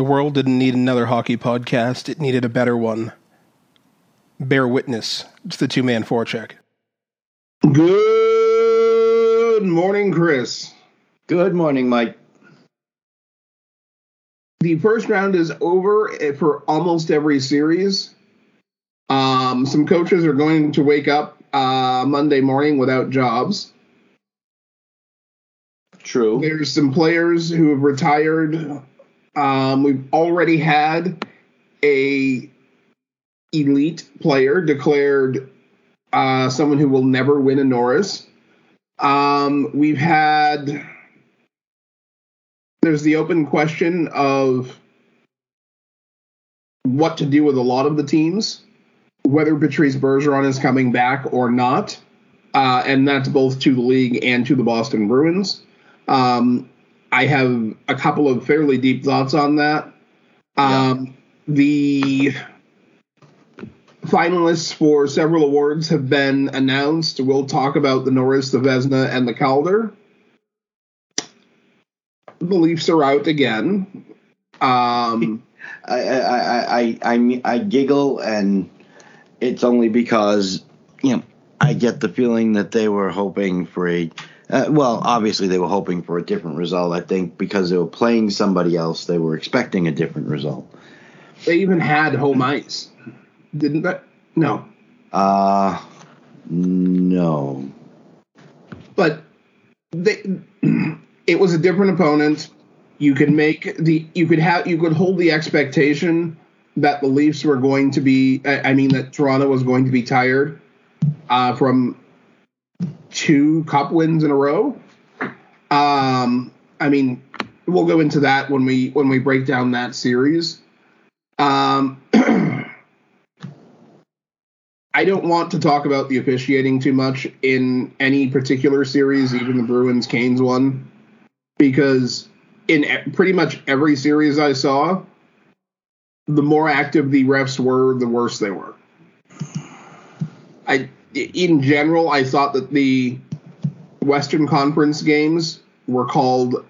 The world didn't need another hockey podcast, it needed a better one. Bear witness to the two man forecheck. Good morning, Chris. Good morning, Mike. The first round is over for almost every series. Um, some coaches are going to wake up uh, Monday morning without jobs. True. There's some players who have retired. Um, we've already had a elite player declared uh, someone who will never win a Norris. Um, we've had there's the open question of what to do with a lot of the teams, whether Patrice Bergeron is coming back or not, uh, and that's both to the league and to the Boston Bruins. Um, I have a couple of fairly deep thoughts on that. Um, yeah. The finalists for several awards have been announced. We'll talk about the Norris, the Vezina, and the Calder. The Leafs are out again. Um, I, I, I, I, I giggle, and it's only because you know I get the feeling that they were hoping for a. Uh, well, obviously they were hoping for a different result. I think because they were playing somebody else, they were expecting a different result. They even had home ice, didn't they? No. Uh no. But they it was a different opponent. You could make the you could have you could hold the expectation that the Leafs were going to be. I mean that Toronto was going to be tired uh, from two Cup wins in a row. Um, I mean, we'll go into that when we when we break down that series. Um, I don't want to talk about the officiating too much in any particular series, even the Bruins Canes one, because in pretty much every series I saw, the more active the refs were, the worse they were. I, in general, I thought that the Western Conference games were called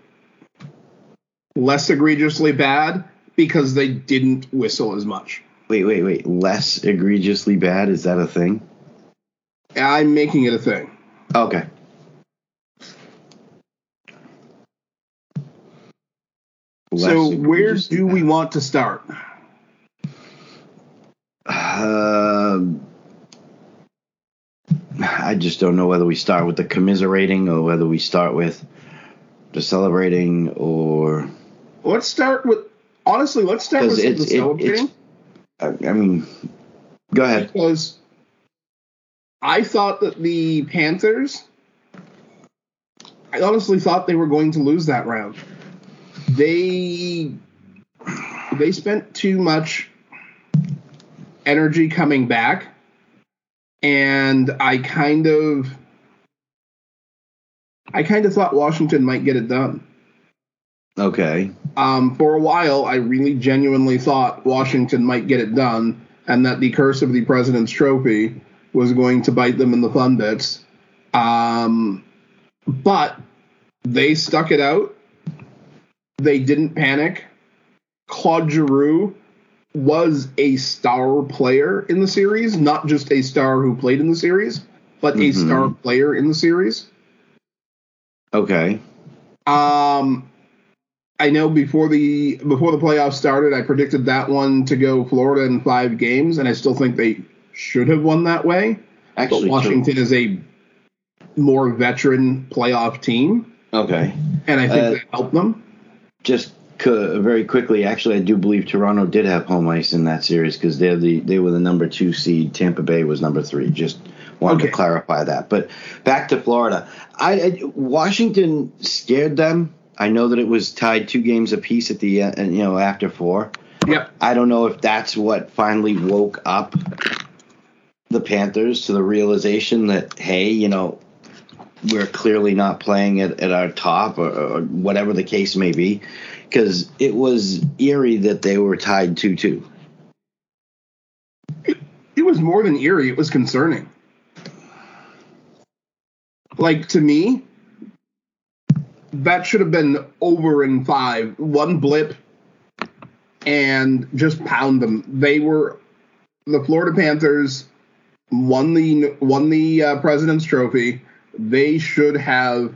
less egregiously bad because they didn't whistle as much. Wait, wait, wait. Less egregiously bad? Is that a thing? I'm making it a thing. Okay. Less so, where do we want to start? Uh, I just don't know whether we start with the commiserating or whether we start with the celebrating or. Let's start with honestly. Let's start with the celebrating. I mean, go ahead. Because I thought that the Panthers, I honestly thought they were going to lose that round. They they spent too much energy coming back, and I kind of I kind of thought Washington might get it done. Okay. Um, for a while, I really genuinely thought Washington might get it done, and that the curse of the President's Trophy was going to bite them in the fun bits. Um, but they stuck it out. They didn't panic. Claude Giroux was a star player in the series, not just a star who played in the series, but mm-hmm. a star player in the series. Okay. Um, I know before the before the playoffs started, I predicted that one to go Florida in five games, and I still think they should have won that way. Actually, but Washington true. is a more veteran playoff team. Okay, and I think uh, that helped them. Just very quickly, actually, I do believe Toronto did have home ice in that series because they're the they were the number two seed. Tampa Bay was number three. Just wanted okay. to clarify that. But back to Florida, I, I Washington scared them I know that it was tied two games apiece at the uh, end, you know, after four. Yep. I don't know if that's what finally woke up the Panthers to the realization that hey, you know, we're clearly not playing at, at our top or, or whatever the case may be, because it was eerie that they were tied two two. It, it was more than eerie; it was concerning. Like to me, that should have been over in five. One blip, and just pound them. They were the Florida Panthers won the won the uh, President's Trophy. They should have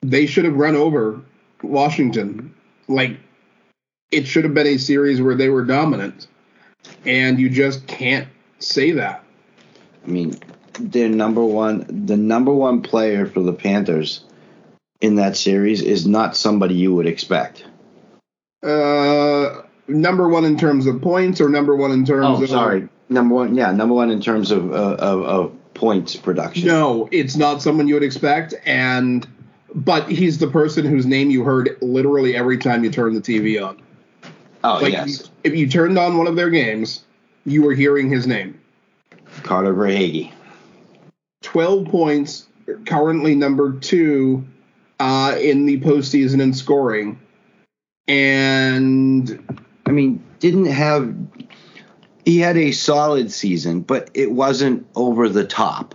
they should have run over Washington. Like it should have been a series where they were dominant, and you just can't say that. I mean, their number one, the number one player for the Panthers in that series is not somebody you would expect. Uh, number one in terms of points, or number one in terms oh, of sorry, number one, yeah, number one in terms of uh, of, of points production. No, it's not someone you would expect, and but he's the person whose name you heard literally every time you turned the TV on. Oh Like yes, if you turned on one of their games, you were hearing his name. Carter Verhaeghe. 12 points, currently number two uh, in the postseason in scoring. And I mean, didn't have he had a solid season, but it wasn't over the top.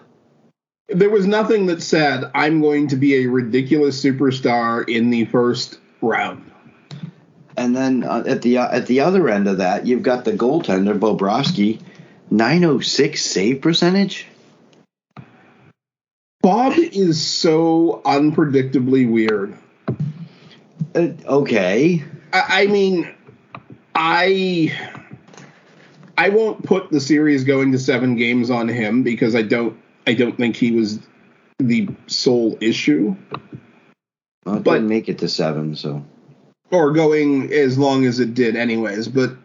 There was nothing that said, I'm going to be a ridiculous superstar in the first round. And then uh, at the at the other end of that, you've got the goaltender Bobrovsky, 906 save percentage. Bob is so unpredictably weird. Uh, okay, I, I mean, I I won't put the series going to seven games on him because I don't I don't think he was the sole issue. well, it But- didn't make it to seven, so or going as long as it did anyways but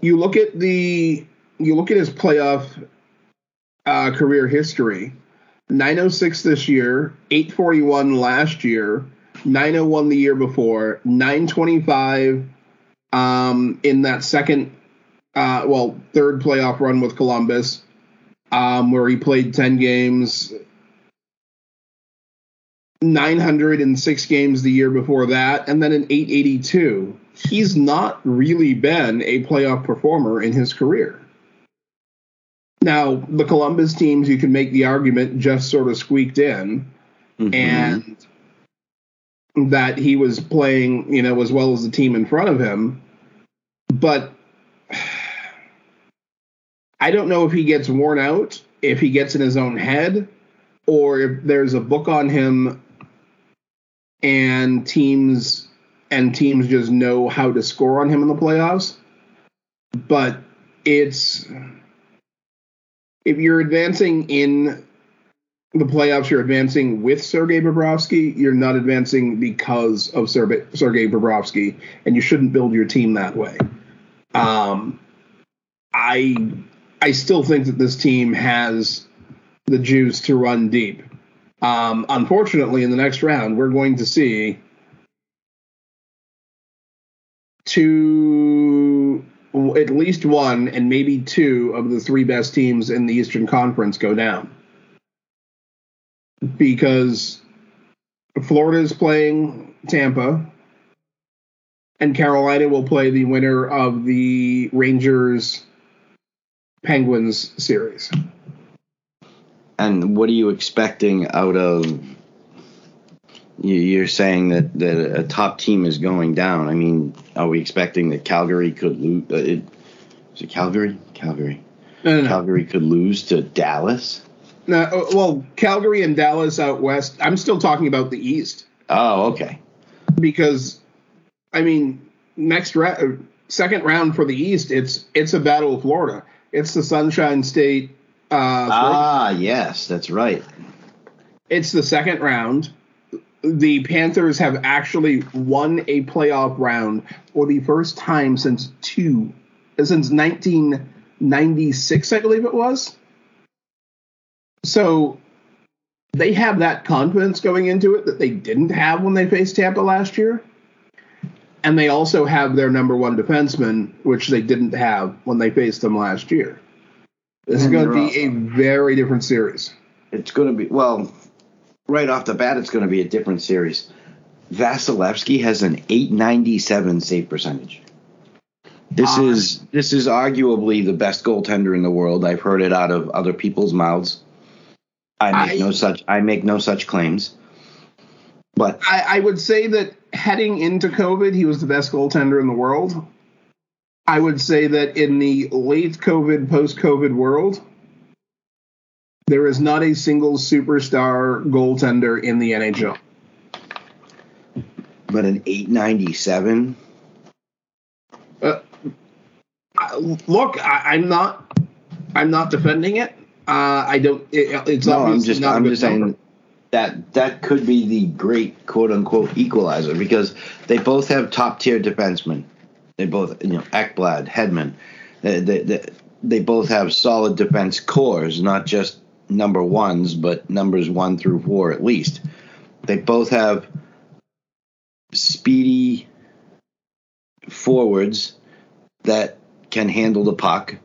you look at the you look at his playoff uh, career history 906 this year 841 last year 901 the year before 925 um, in that second uh, well third playoff run with columbus um, where he played 10 games 906 games the year before that, and then an 882. He's not really been a playoff performer in his career. Now, the Columbus teams, you can make the argument, just sort of squeaked in, Mhm. and that he was playing, you know, as well as the team in front of him. But I don't know if he gets worn out, if he gets in his own head, or if there's a book on him and teams and teams just know how to score on him in the playoffs. But it's if you're advancing in the playoffs, you're advancing with Sergei Bobrovsky. You're not advancing because of Sergei Bobrovsky, and you shouldn't build your team that way. Um, I I still think that this team has the juice to run deep. Um, unfortunately, in the next round, we're going to see two, at least one, and maybe two of the three best teams in the Eastern Conference go down. Because Florida is playing Tampa, and Carolina will play the winner of the Rangers Penguins series. And what are you expecting out of? you- You're saying that, that a top team is going down. I mean, are we expecting that Calgary could lose? Uh, it, is it Calgary? Calgary. No, no, no. Calgary could lose to Dallas. No, uh, well, Calgary and Dallas out west. I'm still talking about the East Oh, okay. because, I mean, next ra- second round for the East, it's it's a battle of Florida. It's the Sunshine State. Uh, Ah, yes, that's right. It's the second round. The Panthers have actually won a playoff round for the first time since two, since 1996, I believe it was. So they have that confidence going into it that they didn't have when they faced Tampa last year. And they also have their number one defenseman, which they didn't have when they faced them last year. This is going to be a very different series. It's going to be well, right off the bat. It's going to be a different series. Vasilevskiy has an 897 save percentage. This Ah. is this is arguably the best goaltender in the world. I've heard it out of other people's mouths. I make I- no such I make no such claims. But I, I would say that heading into COVID, he was the best goaltender in the world. I would say that in the late COVID, post COVID world, there is not a single superstar goaltender in the NHL. But an 897? Uh, look, I, am not. I'm not defending it. Uh, I don't. It, it's no, I'm just. I'm just number. saying that that could be the great quote unquote equalizer because they both have top tier defensemen. They both, you know, Ekblad, Hedman. They, they, they, they both have solid defense cores, not just number ones, but numbers one through four at least. They both have speedy forwards that can handle the puck.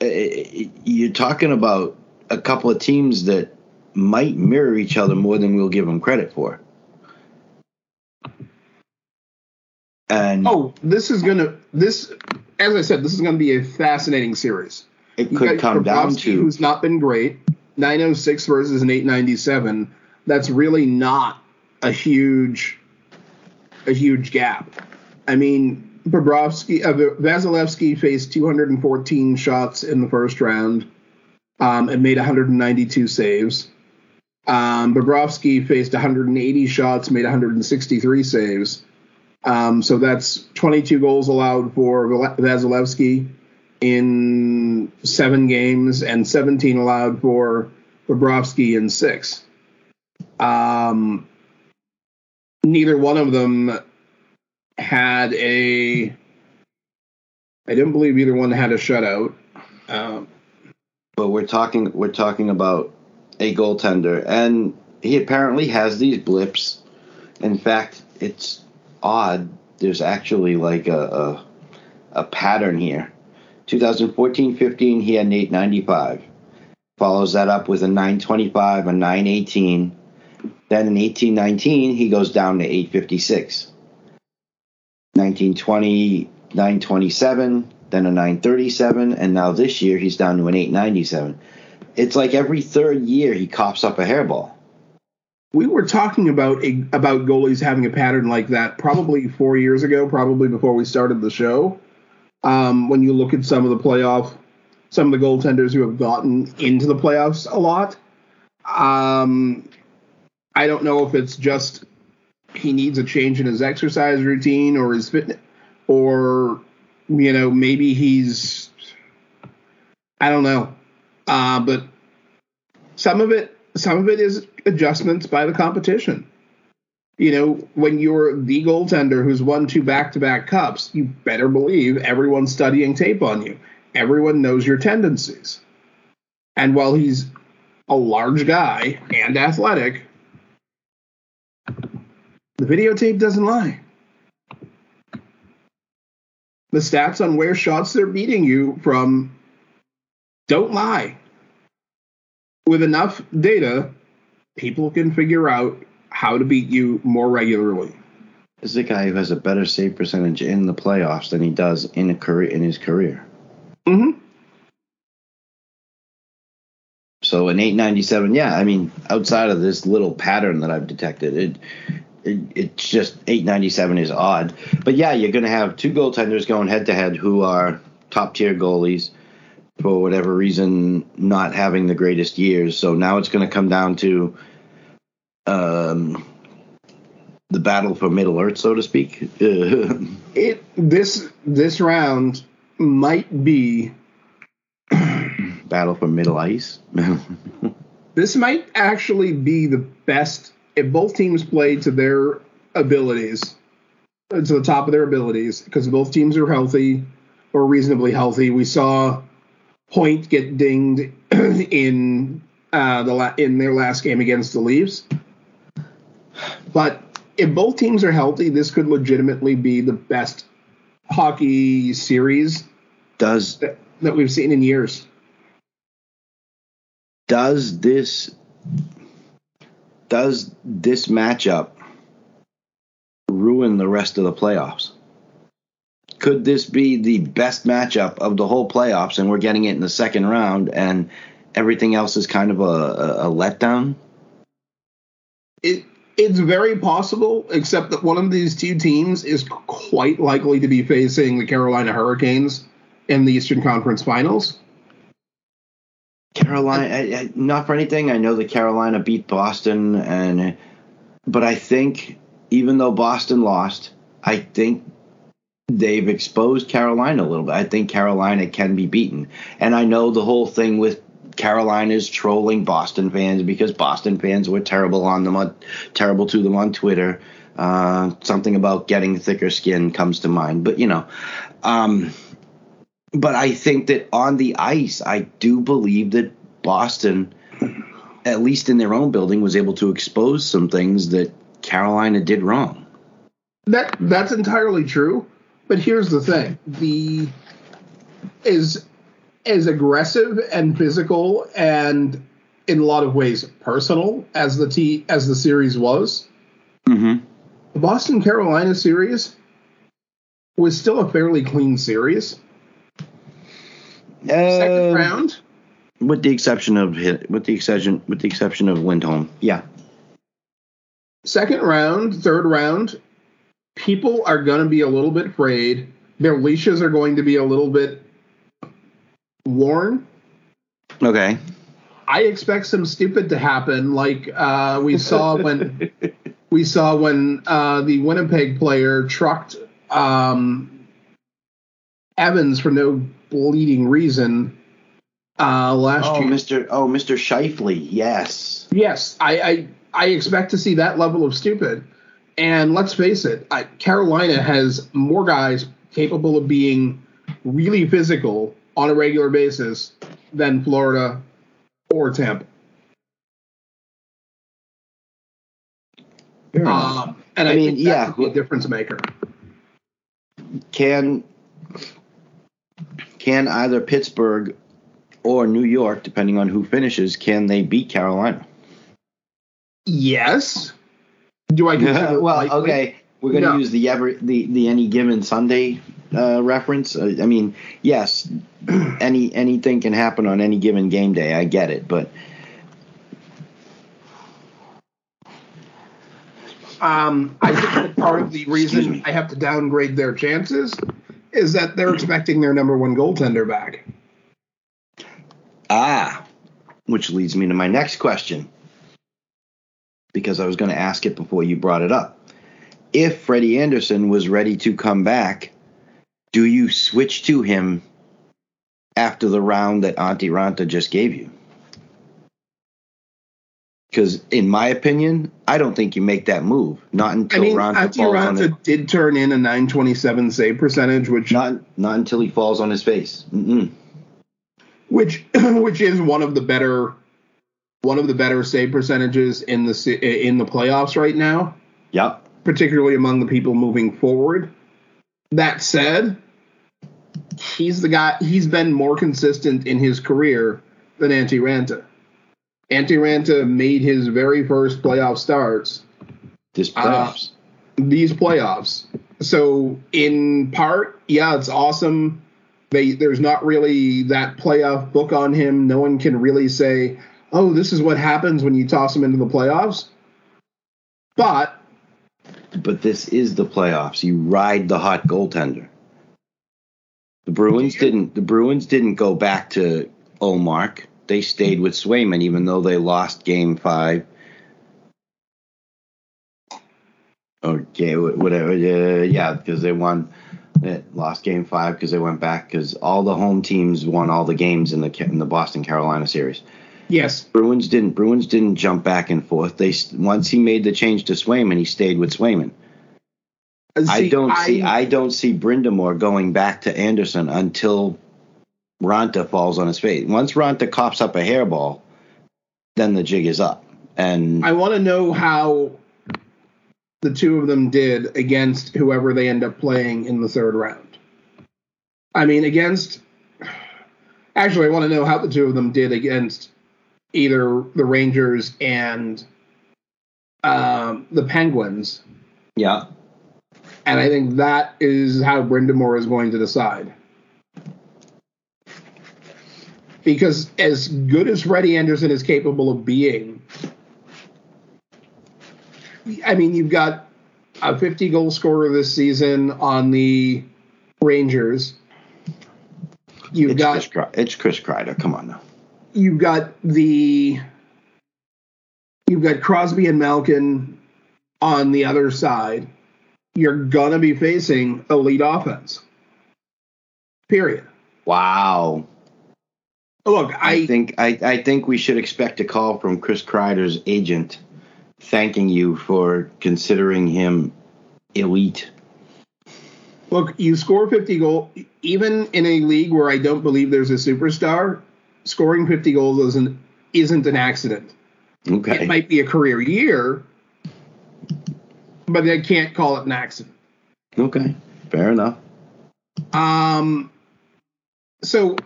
You're talking about a couple of teams that might mirror each other more than we'll give them credit for. And oh, this is gonna this as I said, this is gonna be a fascinating series. It you could come down to who's not been great. 906 versus an 897. That's really not a huge a huge gap. I mean, Bobrovsky, uh, Vasilevskiy faced 214 shots in the first round um, and made 192 saves. Um, Bobrovsky faced 180 shots, made 163 saves. Um, so that's 22 goals allowed for Vasilevskiy in seven games and 17 allowed for Bobrovsky in six. Um, neither one of them had a. I didn't believe either one had a shutout. Um, but we're talking we're talking about a goaltender, and he apparently has these blips. In fact, it's odd. There's actually like a, a, a pattern here. 2014-15, he had an 895. Follows that up with a 925, a 918. Then in 1819, he goes down to 856. 1920, 927, then a 937, and now this year he's down to an 897. It's like every third year he cops up a hairball. We were talking about a, about goalies having a pattern like that probably four years ago, probably before we started the show. Um, when you look at some of the playoff, some of the goaltenders who have gotten into the playoffs a lot, um, I don't know if it's just he needs a change in his exercise routine or his fitness, or you know maybe he's I don't know, uh, but some of it some of it is adjustments by the competition. You know, when you're the goaltender who's won two back to back cups, you better believe everyone's studying tape on you. Everyone knows your tendencies. And while he's a large guy and athletic, the videotape doesn't lie. The stats on where shots they're beating you from don't lie. With enough data, people can figure out how to beat you more regularly. This is a guy who has a better save percentage in the playoffs than he does in a career in his career. Mm-hmm. So an 897, yeah, I mean, outside of this little pattern that I've detected, it, it it's just 897 is odd. But yeah, you're going to have two goaltenders going head to head who are top tier goalies for whatever reason not having the greatest years. So now it's going to come down to um, the battle for Middle Earth, so to speak. it this this round might be battle for Middle Ice. this might actually be the best if both teams play to their abilities, to the top of their abilities, because both teams are healthy or reasonably healthy. We saw Point get dinged in uh, the la- in their last game against the Leafs. But if both teams are healthy, this could legitimately be the best hockey series does that, that we've seen in years. Does this does this matchup ruin the rest of the playoffs? Could this be the best matchup of the whole playoffs and we're getting it in the second round and everything else is kind of a, a, a letdown? It It's very possible, except that one of these two teams is quite likely to be facing the Carolina Hurricanes in the Eastern Conference Finals. Carolina, I, I, not for anything. I know that Carolina beat Boston, and but I think even though Boston lost, I think they've exposed Carolina a little bit. I think Carolina can be beaten, and I know the whole thing with Carolina's trolling Boston fans because Boston fans were terrible on them, terrible to them on Twitter. Uh, something about getting thicker skin comes to mind, but you know. Um, but I think that on the ice, I do believe that Boston, at least in their own building, was able to expose some things that Carolina did wrong. That that's entirely true. But here's the thing: the is as aggressive and physical and in a lot of ways personal as the t as the series was. Mm-hmm. The Boston Carolina series was still a fairly clean series. Second Uh, round, with the exception of hit, with the exception with the exception of Lindholm, yeah. second round, third round, people are going to be a little bit afraid. Their leashes are going to be a little bit worn. Okay. I expect some stupid to happen, like uh, we saw when we saw when uh, the Winnipeg player trucked um, Evans for no bleeding reason uh, last Oh, year. Mr. Oh, Mr. Scheifele, yes. Yes, I, I I expect to see that level of stupid. And let's face it, I, Carolina has more guys capable of being really physical on a regular basis than Florida or Tampa. Um, and I, I mean, yeah. a difference maker. Can can either Pittsburgh or New York, depending on who finishes, can they beat Carolina? Yes. Do I consider it well, likely? okay, we're going to No. use the ever the the any given Sunday uh, reference. Uh, I mean, yes, any anything can happen on any given game day. I get it, but Um, I think that part of the reason. I have to downgrade their chances is that they're expecting their number one goaltender back. ah, which leads me to my next question because I was going to ask it before you brought it up. If Freddie Andersen was ready to come back, do you switch to him after the round that Antti Raanta just gave you? Because, in my opinion, I don't think you make that move. Not I until mean, Raanta Ati falls on. Raanta did turn in a 927 save percentage, which Not not until he falls on his face. Mm-mm. which which is one of the better one of the better save percentages in the in the playoffs right now, Yep. particularly among the people moving forward. That said, he's the guy. He's been more consistent in his career than Antti Raanta. Antti Raanta made his very first playoff starts This Uh, playoffs. these playoffs. So in part, yeah, it's awesome. They there's not really that playoff book on him. No one can really say, "Oh, this is what happens when you toss them into the playoffs." But but this is the playoffs. You ride the hot goaltender. The Bruins didn't. The Bruins didn't go back to Ullmark. They stayed with Swayman, even though they lost Game Five. Okay, whatever. Uh, yeah, because they won. They lost Game Five because they went back because all the home teams won all the games in the in the Boston Carolina series. Yes, Bruins didn't. Bruins didn't jump back and forth. They once he made the change to Swayman, he stayed with Swayman. Uh, I don't see. I don't see Brind'Amour going back to Andersen until Raanta falls on his face. Once Raanta cops up a hairball, then the jig is up. And I want to know how the two of them did against whoever they end up playing in the third round. I mean, against. Actually, I want to know how the two of them did against either the Rangers and um, the Penguins. yeah, And I think that is how Brind'Amour is going to decide. Because as good as Freddie Andersen is capable of being, I mean, you've got a 50 goal scorer this season on the Rangers. You've it's got Chris, it's Chris Kreider. Come on now. You've got the you've got Crosby and Malkin on the other side. You're gonna be facing elite offense. Period. Wow. Look, I, I, think I, I think we should expect a call from Chris Kreider's agent thanking you for considering him elite. look. You score 50 goals, even in a league where I don't believe there's a superstar. Scoring 50 goals isn't isn't an accident. Okay. It might be a career year, but I can't call it an accident. okay. Fair enough. Um, so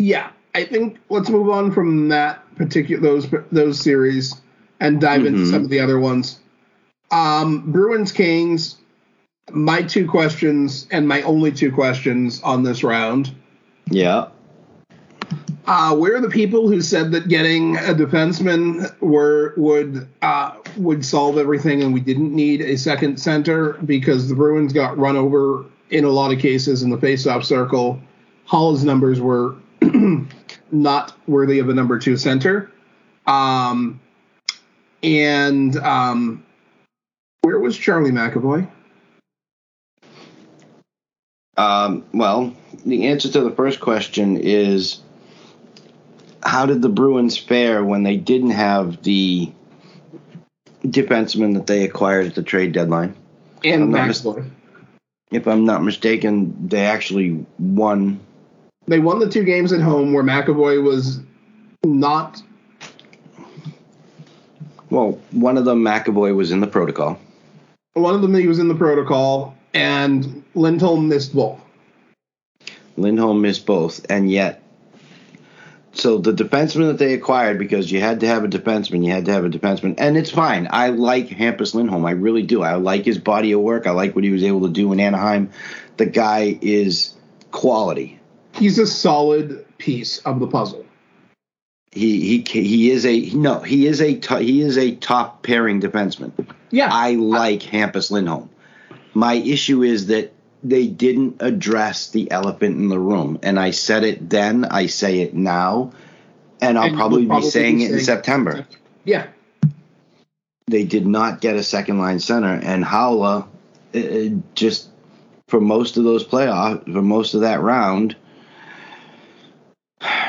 yeah, I think let's move on from that particular those those series and dive into Mhm. some of the other ones. Um, Bruins Kings. My two questions and my only two questions on this round. Yeah. Uh, where are the people who said that getting a defenseman were would uh, would solve everything and we didn't need a second center because the Bruins got run over in a lot of cases in the faceoff circle. Hall's numbers were not worthy of a number two center. Um, and um, where was Charlie McAvoy? Um, well, the answer to the first question is how did the Bruins fare when they didn't have the defenseman that they acquired at the trade deadline? And not mis- McAvoy. If I'm not mistaken, they actually won. They won the two games at home where McAvoy was not Well, one of them, McAvoy, was in the protocol. One of them he was in the protocol, and Lindholm missed both. Lindholm missed both, and yet, so the defenseman that they acquired because you had to have a defenseman, you had to have a defenseman, and it's fine. I like Hampus Lindholm, I really do. I like his body of work. I like what he was able to do in Anaheim. The guy is quality. He's a solid piece of the puzzle. He he he is a no. He is a he is a top pairing defenseman. Yeah, I like Hampus Lindholm. My issue is that they didn't address the elephant in the room, and I said it then. I say it now, and I'll And probably, probably be saying be it in saying- September. yeah. They did not get a second line center, and Haula uh, uh, just for most of those playoff for most of that round.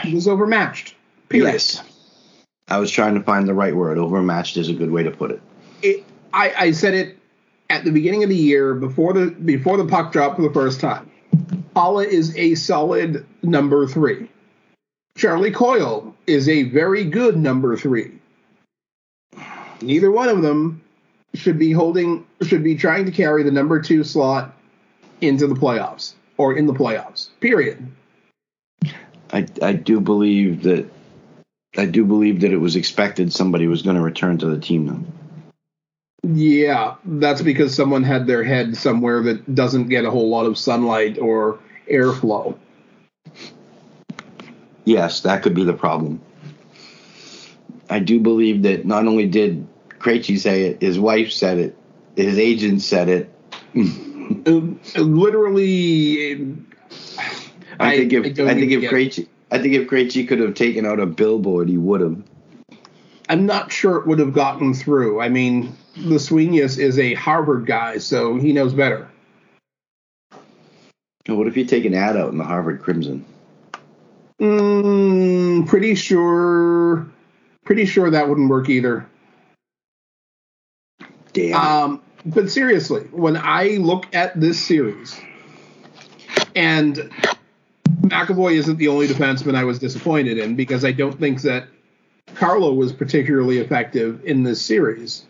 He was overmatched. Period. Yes, I was trying to find the right word. Overmatched is a good way to put it. It, I, I said it at the beginning of the year before the before the puck dropped for the first time. Haula is a solid number three. Charlie Coyle is a very good number three. Neither one of them should be holding should be trying to carry the number two slot into the playoffs or in the playoffs. Period. I I do believe that I do believe that it was expected somebody was going to return to the team though. Yeah, that's because someone had their head somewhere that doesn't get a whole lot of sunlight or airflow. Yes, that could be the problem. I do believe that not only did Krejci say it, his wife said it, his agent said it. Uh, Literally, I, think if I I, think if Krejci I think if Krejci could have taken out a billboard, he would have. I'm not sure it would have gotten through. I mean, the Swenius is a Harvard guy, so he knows better. What if you take an ad out in the Harvard Crimson? Mm, pretty sure, pretty sure that wouldn't work either. Damn. Um, but seriously, when I look at this series, and McAvoy isn't the only defenseman I was disappointed in because I don't think that Carlo was particularly effective in this series.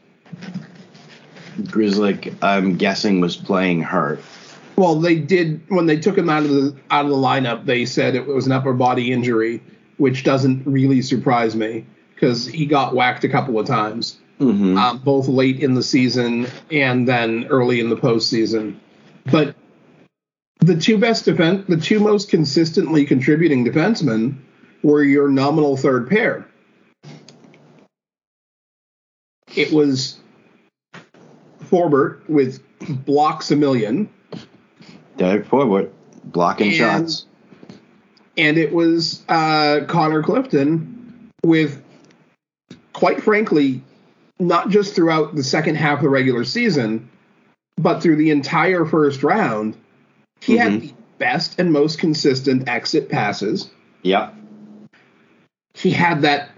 Grizzly, I'm guessing, was playing hurt. Well, they did when they took him out of the out of the lineup. They said it was an upper body injury, which doesn't really surprise me because he got whacked a couple of times. Mm-hmm. um, both late in the season and then early in the postseason. But the two best defense, the two most consistently contributing defensemen were your nominal third pair. It was Forbort with blocks a million. Derek Forbort blocking And- shots. and it was uh, Connor Clifton with, quite frankly, not just throughout the second half of the regular season, but through the entire first round, he had Mhm. the best and most consistent exit passes. Yep. He had that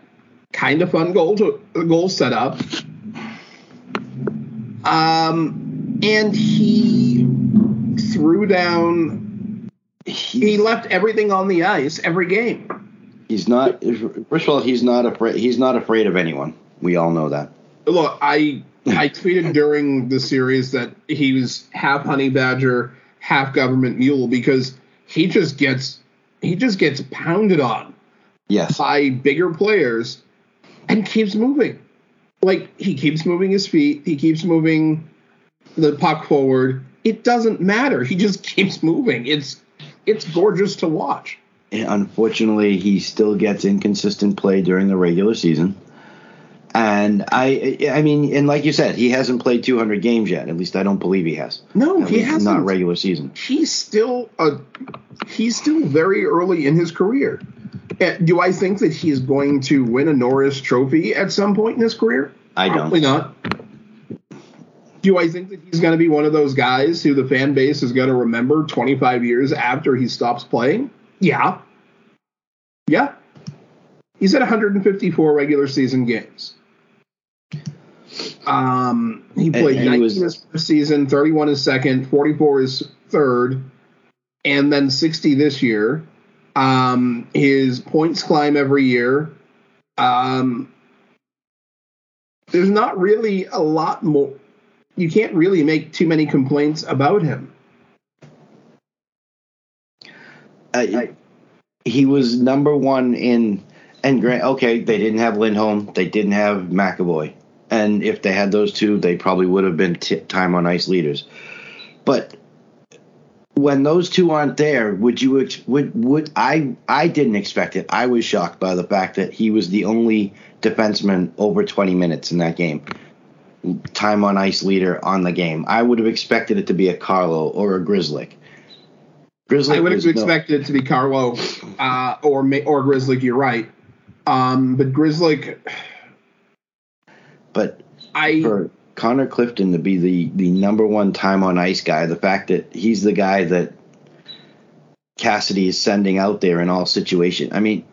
kind of fun goal to goal set up. Um, and he threw down. He left everything on the ice every game. He's not. First of all, he's not afraid. He's not afraid of anyone. We all know that. Look, I I tweeted during the series that he was half honey badger, half government mule because he just gets he just gets pounded on Yes. by bigger players and keeps moving. Like he keeps moving his feet, he keeps moving the puck forward. It doesn't matter. He just keeps moving. It's it's gorgeous to watch. And Unfortunately, he still gets inconsistent play during the regular season. And I, I mean, and like you said, he hasn't played 200 games yet. At least I don't believe he has. No, At he hasn't. Not regular season. he's still a he's still very early in his career. Do I think that he's going to win a Norris Trophy at some point in his career? I don't. Probably not. Do I think that he's going to be one of those guys who the fan base is going to remember 25 years after he stops playing? Yeah. Yeah. He's at 154 regular season games. Um, he played and he 19 was- his first season, 31 his second, 44 his third, and then 60 this year. Um, his points climb every year. Um, there's not really a lot more. You can't really make too many complaints about him. Uh, he was number one in, and grant, okay, they didn't have Lindholm, they didn't have McAvoy, and if they had those two, they probably would have been t- time on ice leaders. But when those two aren't there, would you would would I I didn't expect it. I was shocked by the fact that he was the only defenseman over 20 minutes in that game. Time on ice leader on the game. I would have expected it to be a Carlo or a Grizzly. Grizzly I would have was no- expected it to be Carlo uh, or or Grizzly. You're right, um, but Grizzly, but I for Connor Clifton to be the the number one time on ice guy, the fact that he's the guy that Cassidy is sending out there in all situations. I mean,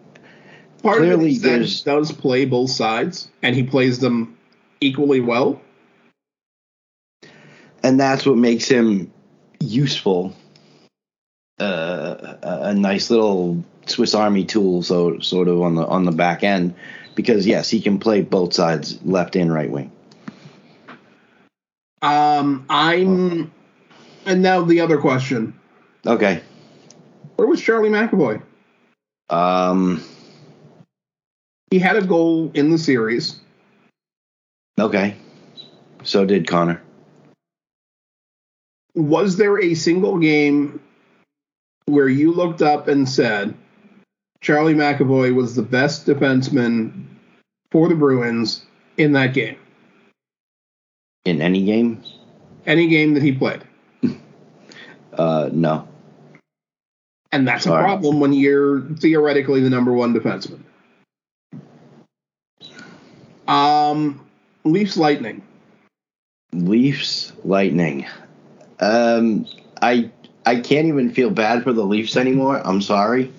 part clearly of it is that there's- does play both sides, and he plays them equally well. and that's what makes him useful. Uh, a, a nice little Swiss Army tool, so sort of on the on the back end, because yes, he can play both sides, left and right wing. Um, I'm, and now the other question: Okay. Where was Charlie McAvoy? Um. He had a goal in the series. Okay. So did Connor. Was there a single game where you looked up and said Charlie McAvoy was the best defenseman for the Bruins in that game? In any game? Any game that he played. Uh, no. And that's Sorry. a problem when you're theoretically the number one defenseman. Um, Leafs Lightning. Leafs Lightning. Um, I I can't even feel bad for the Leafs anymore. I'm sorry.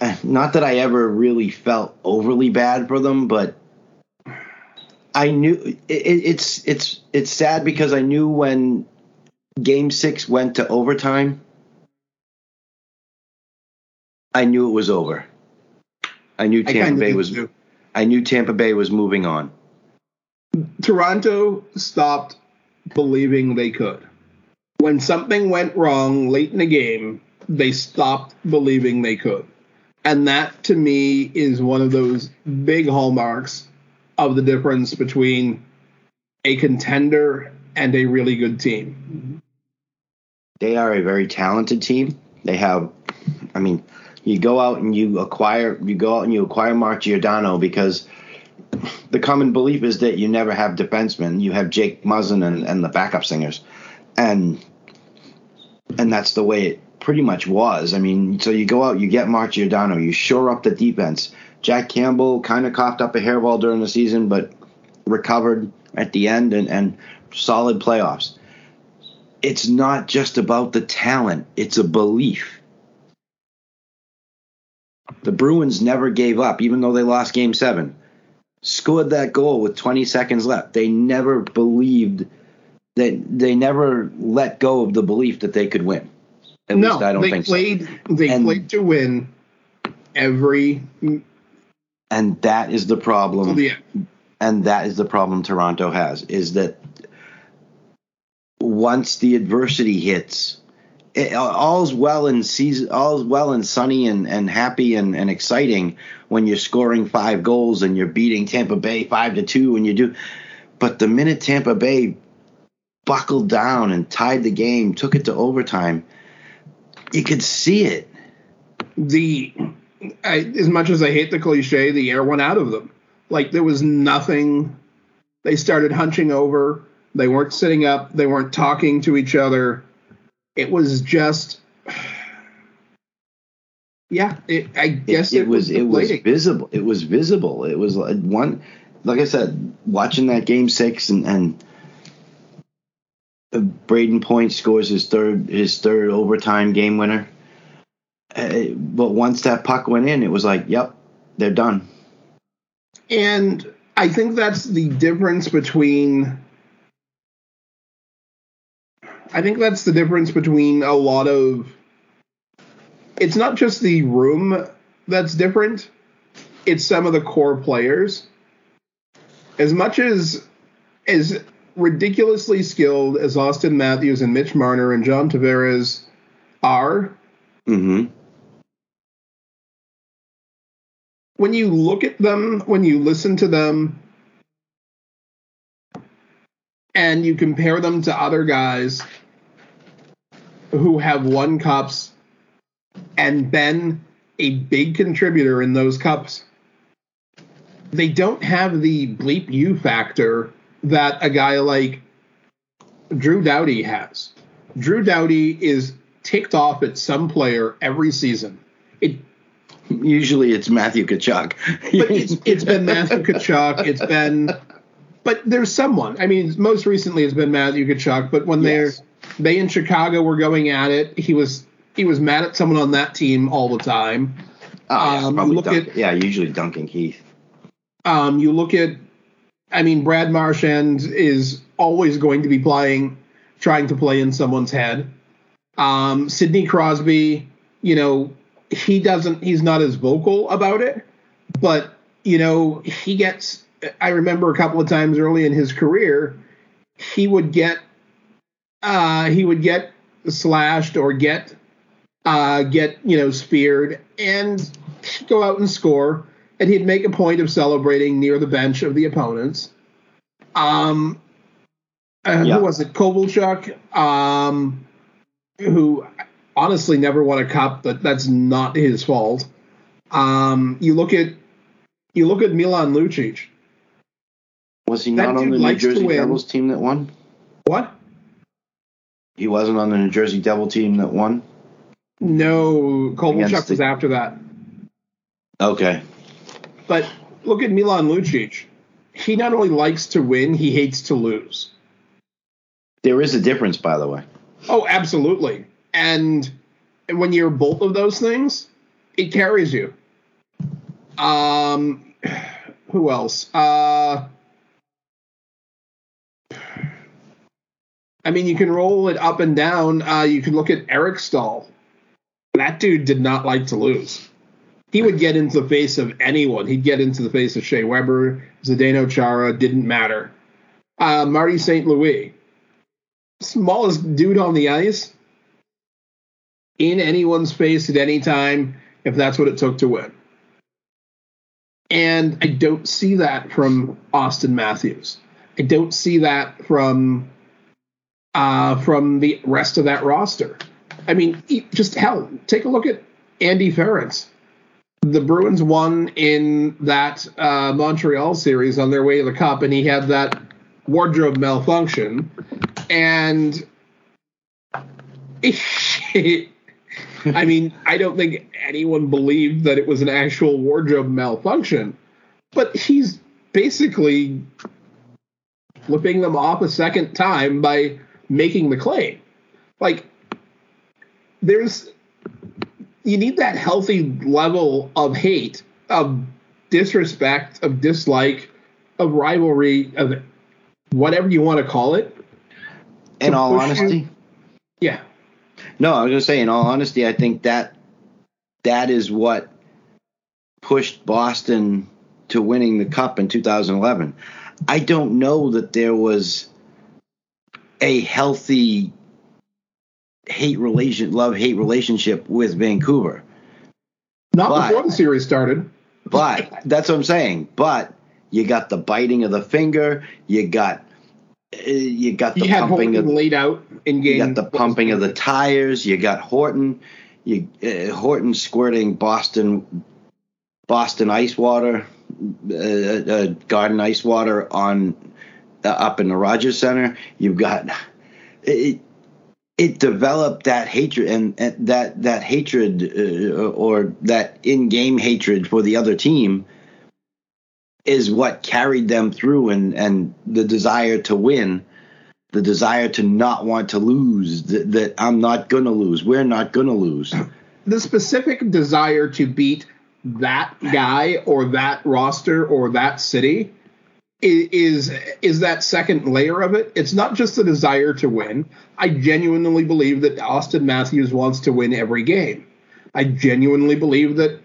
Uh, Not that I ever really felt overly bad for them, but I knew it, it, it's it's it's sad because I knew when Game Six went to overtime, I knew it was over. I knew Tampa kinda Bay was. too. I knew Tampa Bay was moving on. Toronto stopped believing they could. When something went wrong late in the game, they stopped believing they could. And that to me is one of those big hallmarks of the difference between a contender and a really good team. they are a very talented team. They have, I mean, you go out and you acquire, you go out and you acquire Mark Giordano because the common belief is that you never have defensemen. You have Jake Muzzin and, and the backup singers, and and that's the way it pretty much was. I mean, so you go out, you get Mark Giordano, you shore up the defense. Jack Campbell kind of coughed up a hairball during the season, but recovered at the end and, and solid playoffs. It's not just about the talent, it's a belief. The Bruins never gave up, even though they lost game seven. Scored that goal with 20 seconds left. They never believed that they never let go of the belief that they could win. At no, least I don't they think played, so. They and, played to win every. And that is the problem. Yeah. And that is the problem Toronto has is that once the adversity hits, it, all's well and season, all's well and sunny and, and happy and, and exciting when you're scoring five goals and you're beating Tampa Bay five to two and you do. But the minute Tampa Bay buckled down and tied the game, took it to overtime, you could see it. The I, as much as I hate the cliche, the air went out of them. Like there was nothing. They started hunching over. They weren't sitting up. They weren't talking to each other. It was just. Yeah, it, I guess it, it, it was, was it was visible. It was visible. It was like one, like I said, watching that game six and, and Brayden Point scores his third his third overtime game winner. Uh, but once that puck went in, it was like, yep, they're done. And I think that's the difference between. I think that's the difference between a lot of. It's not just the room that's different, it's some of the core players. As much as as ridiculously skilled as Auston Matthews and Mitch Marner and John Tavares are, mm-hmm. When you look at them, when you listen to them, and you compare them to other guys who have won cups and been a big contributor in those cups, they don't have the bleep you factor that a guy like Drew Doughty has. Drew Doughty is ticked off at some player every season. Usually it's Matthew Tkachuk. but it's, it's been Matthew Tkachuk. It's been, but there's someone. I mean, most recently it's been Matthew Tkachuk. But when yes. they're they in Chicago were going at it, he was he was mad at someone on that team all the time. Oh, yeah, um, look Dun- at yeah, usually Duncan Keith. Um, you look at I mean, Brad Marchand is always going to be playing, trying to play in someone's head. Um, Sidney Crosby, you know, he doesn't, he's not as vocal about it, but, you know, he gets, I remember a couple of times early in his career, he would get, uh, he would get slashed or get, uh, get, you know, speared and go out and score and he'd make a point of celebrating near the bench of the opponents. Um, uh, yeah. Who was it? Kovalchuk, um, who honestly never won a cup, but that's not his fault. Um, you look at you look at Milan Lucic. Was he not on the New Jersey Devils team that won? What? He wasn't on the New Jersey Devil team that won. No, Kovalchuk was after that. Okay. But look at Milan Lucic. He not only likes to win, he hates to lose. There is a difference, by the way. Oh, absolutely. And, when you're both of those things, it carries you. Um, who else? Uh, I mean, you can roll it up and down. Uh, you can look at Eric Staal. That dude did not like to lose he would get into the face of anyone. He'd get into the face of Shea Weber, Zdeno Chara, didn't matter. Uh, Marty St. Louis, smallest dude on the ice, in anyone's face at any time, if that's what it took to win. And I don't see that from Auston Matthews. I don't see that from uh, from the rest of that roster. I mean, just hell, take a look at Andy Ference the Bruins won in that uh, Montreal series on their way to the Cup, and he had that wardrobe malfunction, and I mean, I don't think anyone believed that it was an actual wardrobe malfunction, but he's basically flipping them off a second time by making the claim. Like, there's, you need that healthy level of hate, of disrespect, of dislike, of rivalry, of whatever you want to call it. In all honesty, you. yeah. No, I was gonna say, in all honesty, I think that that is what pushed Boston to winning the cup in 2011. I don't know that there was a healthy hate relation, love hate relationship with Vancouver. Not but, before the series started. but that's what I'm saying. But you got the biting of the finger. You got you got the you pumping of laid out in game. You got the pumping of the tires. You got Horton. You uh, Horton squirting Boston Boston ice water, uh, uh, garden ice water on uh, up in the Rogers Center. You've got it. It developed that hatred and, and that that hatred uh, or that in-game hatred for the other team is what carried them through and and the desire to win the desire to not want to lose that, that i'm not going to lose we're not going to lose. The specific desire to beat that guy or that roster or that city is is that second layer of it. It's not just the desire to win. I genuinely believe that auston matthews wants to win every game. I genuinely believe that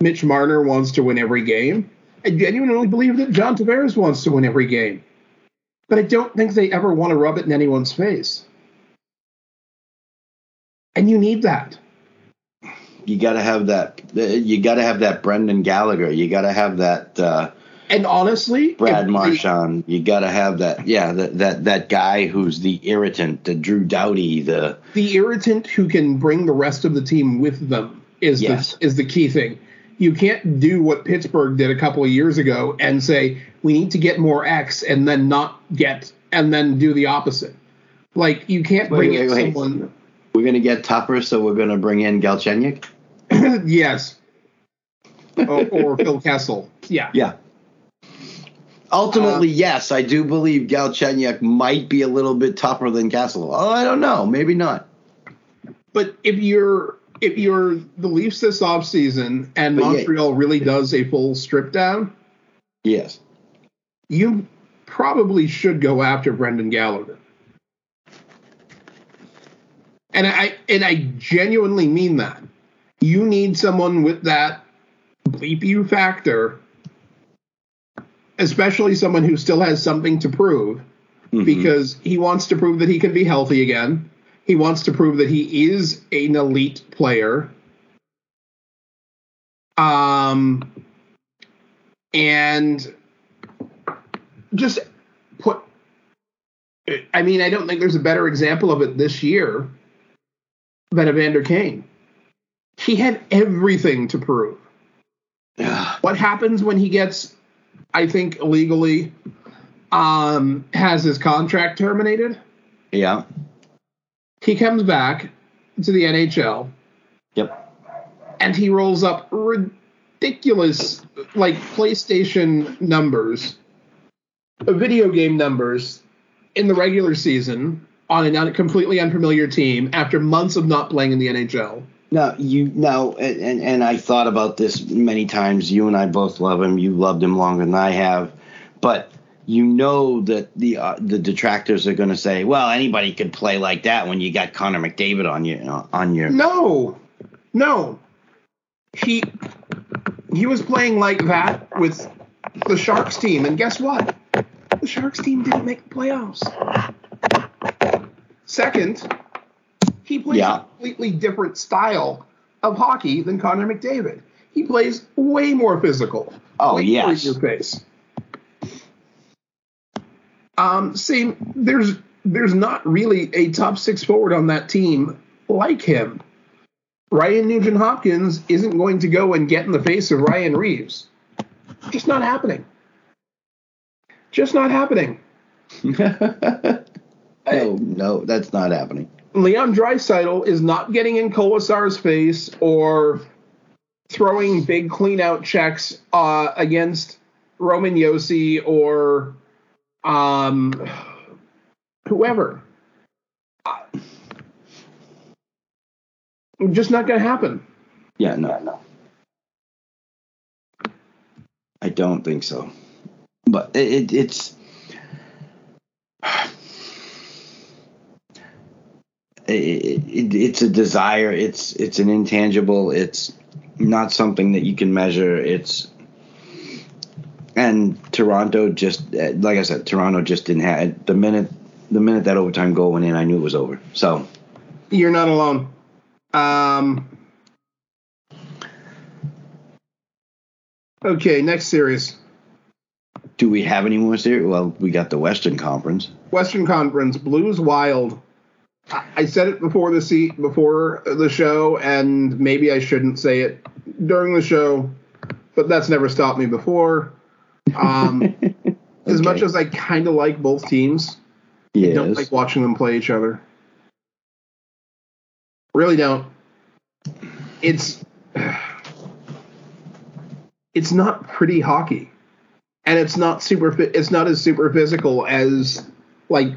mitch marner wants to win every game I genuinely believe that John Tavares wants to win every game. But I don't think they ever want to rub it in anyone's face. And you need that. You got to have that. You got to have that Brendan Gallagher. You got to have that. Uh, and honestly, Brad Marchand. You got to have that. Yeah, that that that guy who's the irritant, the Drew Doughty, the the irritant who can bring the rest of the team with them is yes. the is the key thing you can't do what Pittsburgh did a couple of years ago and say we need to get more X and then not get and then do the opposite. Like you can't bring wait, wait, in someone. We're gonna get tougher, so we're gonna bring in Galchenyuk. yes. or, or Phil Kessel. Yeah. Yeah. Ultimately, uh, yes, I do believe Galchenyuk might be a little bit tougher than Kessel. Oh, I don't know, maybe not. But if you're if you're the Leafs this offseason and but Montreal yeah. really does a full strip down, yes, you probably should go after Brendan Gallagher. And I and I genuinely mean that. You need someone with that bleep you factor, especially someone who still has something to prove, mm-hmm. because he wants to prove that he can be healthy again. He wants to prove that he is an elite player. Um, and just put. I mean, I don't think there's a better example of it this year than Evander Kane. He had everything to prove. Yeah. What happens when he gets, I think, illegally um, has his contract terminated? Yeah. He comes back to the NHL. Yep. And he rolls up ridiculous, like PlayStation numbers, uh, video game numbers in the regular season on a completely unfamiliar team after months of not playing in the NHL. Now you now and and I thought about this many times. You and I both love him. You loved him longer than I have, but you know that the uh, the detractors are going to say, "Well, anybody could play like that when you got Connor McDavid on your uh, on your." No, no, he he was playing like that with the Sharks team, and guess what? The Sharks team didn't make the playoffs. Second, he plays yeah. a completely different style of hockey than Connor McDavid. He plays way more physical. Oh yes, in your face. Um, same. There's there's not really a top six forward on that team like him. Ryan Nugent Hopkins isn't going to go and get in the face of Ryan Reaves. Just not happening. Just not happening. no, no, that's not happening. Leon Draisaitl is not getting in Kolesar's face or throwing big clean out checks uh, against Roman Josi or um, whoever. Uh, just not going to happen. Yeah, no, no. I don't think so. But it, it, it's it, it's a desire. It's it's an intangible. It's not something that you can measure. It's and Toronto just like I said, Toronto just didn't have the minute the minute that overtime goal went in, I knew it was over. So you're not alone. Um. Okay, next series. Do we have any more series? Well, we got the Western Conference. Western Conference, Blues Wild. I said it before the seat before the show, and maybe I shouldn't say it during the show, but that's never stopped me before. Um, okay. As much as I kind of like both teams, yes. I don't like watching them play each other. Really don't. It's it's not pretty hockey, and it's not super. It's not as super physical as like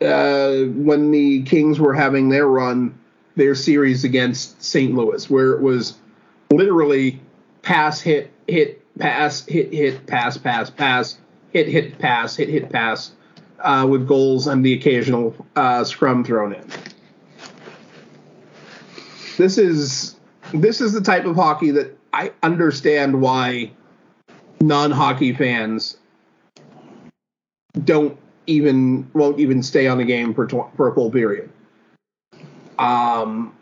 uh, when the Kings were having their run, their series against St. Louis, where it was literally pass, hit, hit, pass, hit, hit, pass, pass, pass, hit, hit, pass, hit, hit, pass, uh, with goals and the occasional uh, scrum thrown in. This is this is the type of hockey that I understand why non-hockey fans don't even won't even stay on the game for tw- for a full period. Um,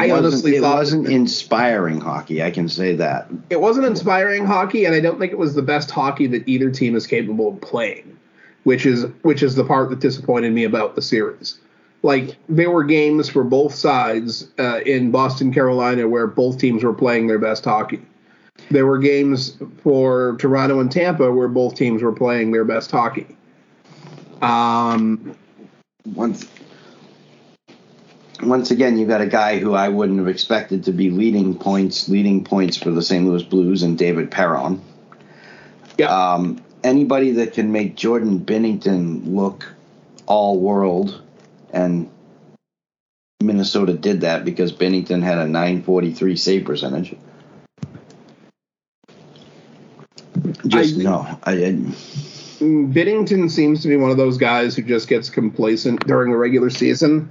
I honestly it thought it wasn't inspiring hockey. I can say that it wasn't inspiring hockey, and I don't think it was the best hockey that either team is capable of playing, which is which is the part that disappointed me about the series. Like there were games for both sides uh, in Boston, Carolina, where both teams were playing their best hockey. There were games for Toronto and Tampa where both teams were playing their best hockey. Um, once once again, you got a guy who I wouldn't have expected to be leading points, leading points for the St. Louis Blues, and David Perron. Yeah. Um, anybody that can make Jordan Binnington look all world, and Minnesota did that because Binnington had a 943 save percentage. Just I, no. I, I, Binnington seems to be one of those guys who just gets complacent during the regular season,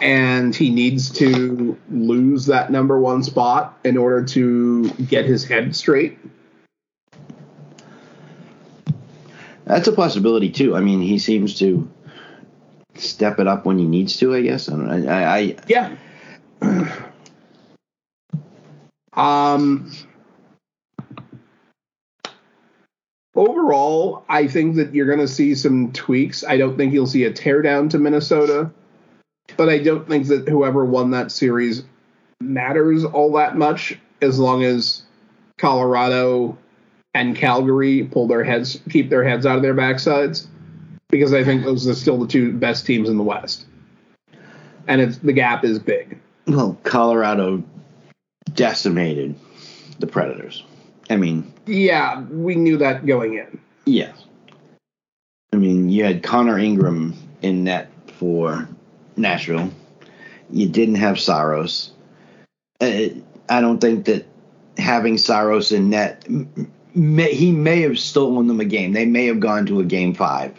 and he needs to lose that number one spot in order to get his head straight. That's a possibility too. I mean, he seems to step it up when he needs to. I guess. I, I, I yeah. um overall, I think that you're going to see some tweaks. I don't think you'll see a teardown to Minnesota, but I don't think that whoever won that series matters all that much as long as Colorado and Calgary pull their heads, keep their heads out of their backsides, because I think those are still the two best teams in the West, and it's the gap is big. Well, Colorado decimated the Predators. I mean, yeah, we knew that going in. Yes. I mean, you had Connor Ingram in net for Nashville. You didn't have Saros. Uh, I don't think that having Saros in net, may, he may have stolen them a game. They may have gone to a game five.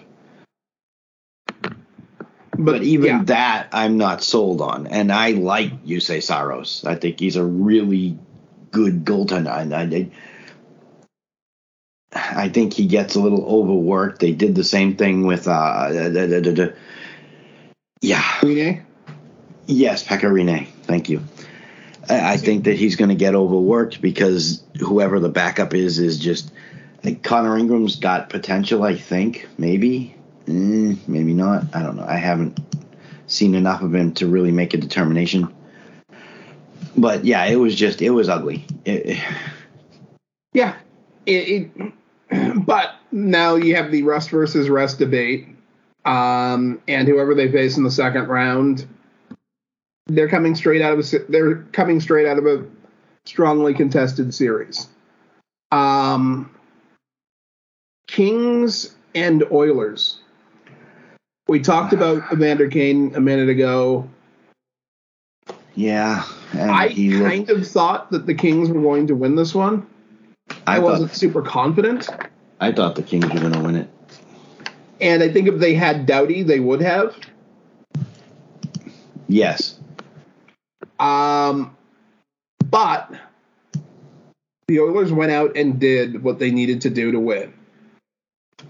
But, even yeah. that, I'm not sold on. And I like Juuse Saros. I think he's a really good goaltender. I, I, I think he gets a little overworked. They did the same thing with uh, yeah. Rene? Yes, Pekka Rinne. Thank you. I, I think that he's going to get overworked because whoever the backup is is just. Like Connor Ingram's got potential. I think maybe, mm, maybe not. I don't know. I haven't seen enough of him to really make a determination. But yeah, it was just it was ugly. It, yeah, it, it, but now you have the rust versus rest debate, um, and whoever they face in the second round, they're coming straight out of a, they're coming straight out of a strongly contested series. Um, Kings and Oilers. We talked about Evander Kane a minute ago. Yeah, I kind looked, of thought that the Kings were going to win this one. I, I wasn't super confident. I thought the Kings were going to win it. And I think if they had Doughty, they would have. Yes. Um, but the Oilers went out and did what they needed to do to win.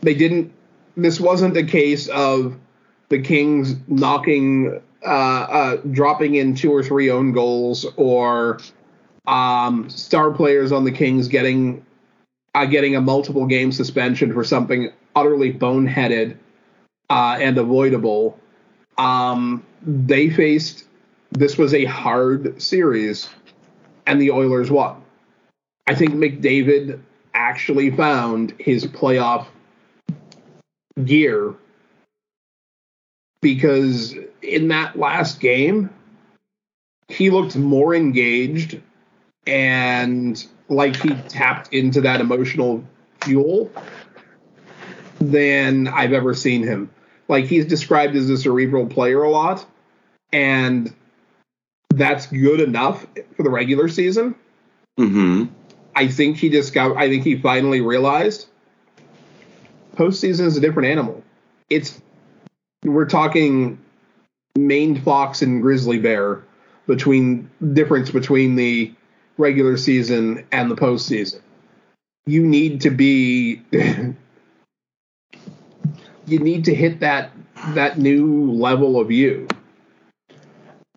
They didn't. This wasn't a case of the Kings knocking, uh, uh, dropping in two or three own goals, or um, star players on the Kings getting uh, getting a multiple game suspension for something utterly boneheaded uh, and avoidable. Um, they faced this was a hard series, and the Oilers won. I think McDavid actually found his playoff gear because in that last game, he looked more engaged and like he tapped into that emotional fuel than I've ever seen him. Like he's described as a cerebral player a lot, and that's good enough for the regular season. Mm-hmm. I think he just got. I think he finally realized postseason is a different animal. It's we're talking maned fox and grizzly bear between difference between the regular season and the postseason. You need to be you need to hit that that new level of you.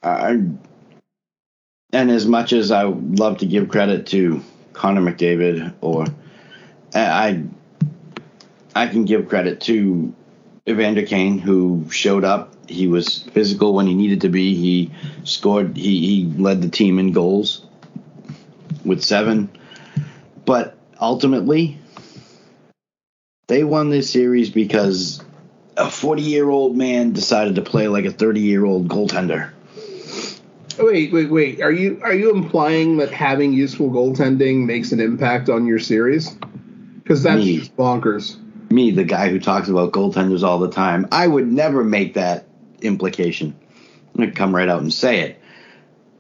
Uh, and as much as I love to give credit to Connor McDavid, or I, I can give credit to Evander Kane, who showed up. He was physical when he needed to be. He scored. He he led the team in goals with seven. But ultimately, they won this series because a 40 year old man decided to play like a 30 year old goaltender. Wait, wait, wait. Are you are you implying that having useful goaltending makes an impact on your series? Because that's me, bonkers. Me, the guy who talks about goaltenders all the time, I would never make that implication. I'm gonna come right out and say it.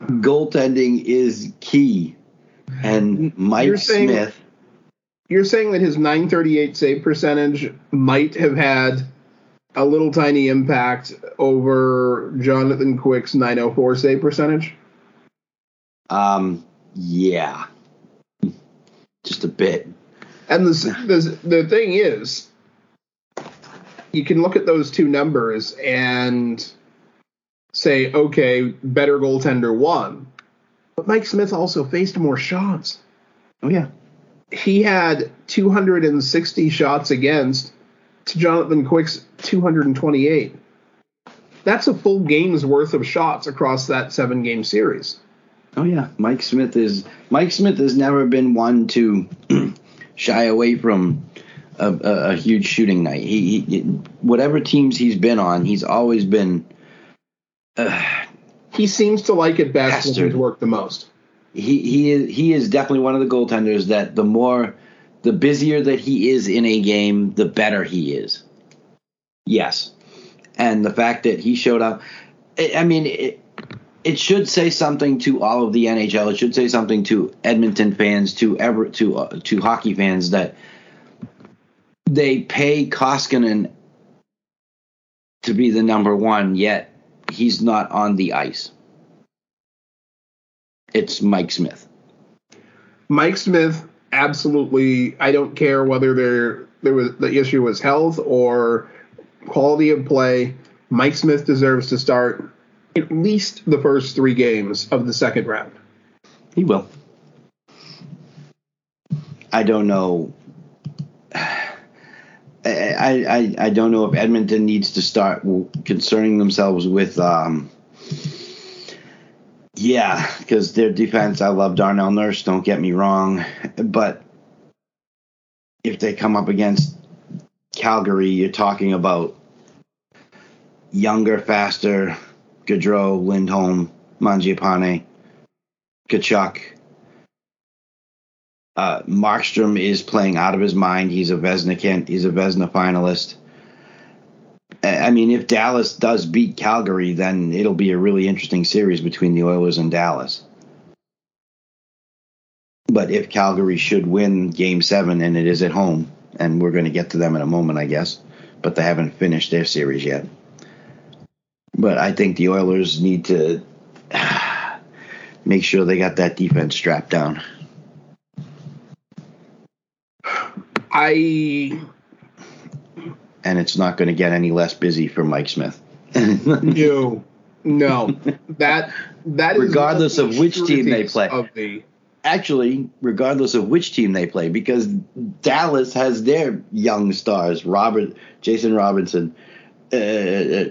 Goaltending is key, and Mike saying, Smith. You're saying that his 938 save percentage might have had a little tiny impact over Jonathan Quick's 904 save percentage? Um, yeah, just a bit. And the the the thing is, you can look at those two numbers and say, okay, better goaltender won. But Mike Smith also faced more shots. Oh yeah, he had 260 shots against to Jonathan Quick's 228. That's a full game's worth of shots across that seven game series. Oh yeah, Mike Smith is Mike Smith has never been one to shy away from a, a, a huge shooting night. He, he, whatever teams he's been on, he's always been. Uh, he seems to like it best when he's worked the most. He he is he is definitely one of the goaltenders that the more the busier that he is in a game, the better he is. Yes. And the fact that he showed up, I mean, it, it should say something to all of the NHL. It should say something to Edmonton fans, to ever to uh, to hockey fans that they pay Koskinen to be the number one, yet he's not on the ice. It's Mike Smith. Mike Smith absolutely I don't care whether there there was the issue was health or quality of play. Mike Smith deserves to start at least the first three games of the second round. He will. I don't know. I, I, I, I don't know if Edmonton needs to start concerning themselves with um, yeah, because their defense, I love Darnell Nurse, don't get me wrong. But if they come up against Calgary, you're talking about younger, faster, Gaudreau, Lindholm, Mangiapane, Tkachuk. Uh, Markstrom is playing out of his mind. He's a Vezina he's a Vezina finalist. I mean, if Dallas does beat Calgary, then it'll be a really interesting series between the Oilers and Dallas. But if Calgary should win Game Seven, and it is at home, and we're going to get to them in a moment, I guess, but they haven't finished their series yet. But I think the Oilers need to make sure they got that defense strapped down. I and it's not going to get any less busy for Mike Smith. no, no, that that regardless of which team they play. Of the actually, regardless of which team they play, because Dallas has their young stars: Robert, Jason Robinson, uh, uh,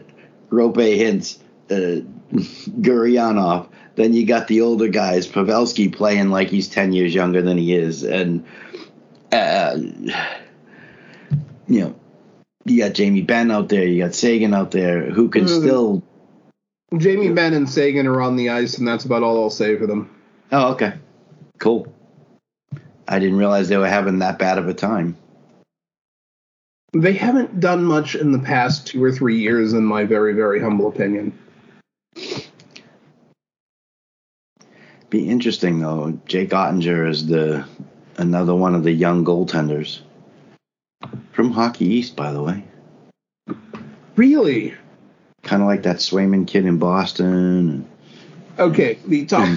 Roope Hintz, uh, Gurianov. Then you got the older guys, Pavelski playing like he's ten years younger than he is, and uh, you know you got Jamie Benn out there, you got Seguin out there, who can mm-hmm. still. Jamie Benn and Seguin are on the ice, and that's about all I'll say for them. Oh, okay, cool. I didn't realize they were having that bad of a time. They haven't done much in the past two or three years, in my very, very humble opinion. Be interesting though. Jake Oettinger is the another one of the young goaltenders. From Hockey East, by the way. Really? Kind of like that Swayman kid in Boston. Okay, the top.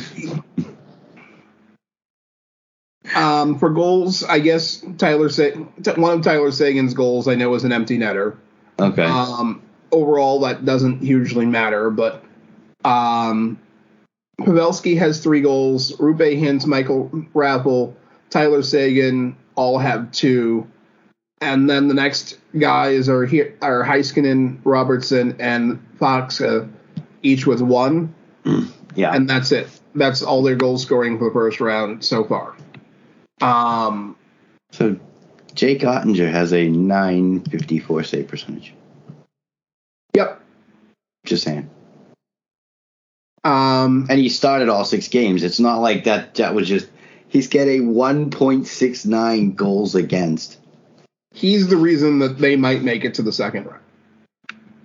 um, for goals, I guess Tyler Sa- one of Tyler Seguin's goals I know was an empty netter. Okay. Um, overall, that doesn't hugely matter, but um, Pavelski has three goals. Roope Hintz, Michael Raffl, Tyler Seguin all have two and then the next guys are here are Heiskanen, Robertson, and Fox, uh, each with one. Yeah, and that's it. That's all their goal scoring for the first round so far. Um, so Jake Oettinger has a 954 save percentage. Yep. Just saying. Um, and he started all six games. It's not like that. That was just. He's getting 1.69 goals against he's the reason that they might make it to the second round.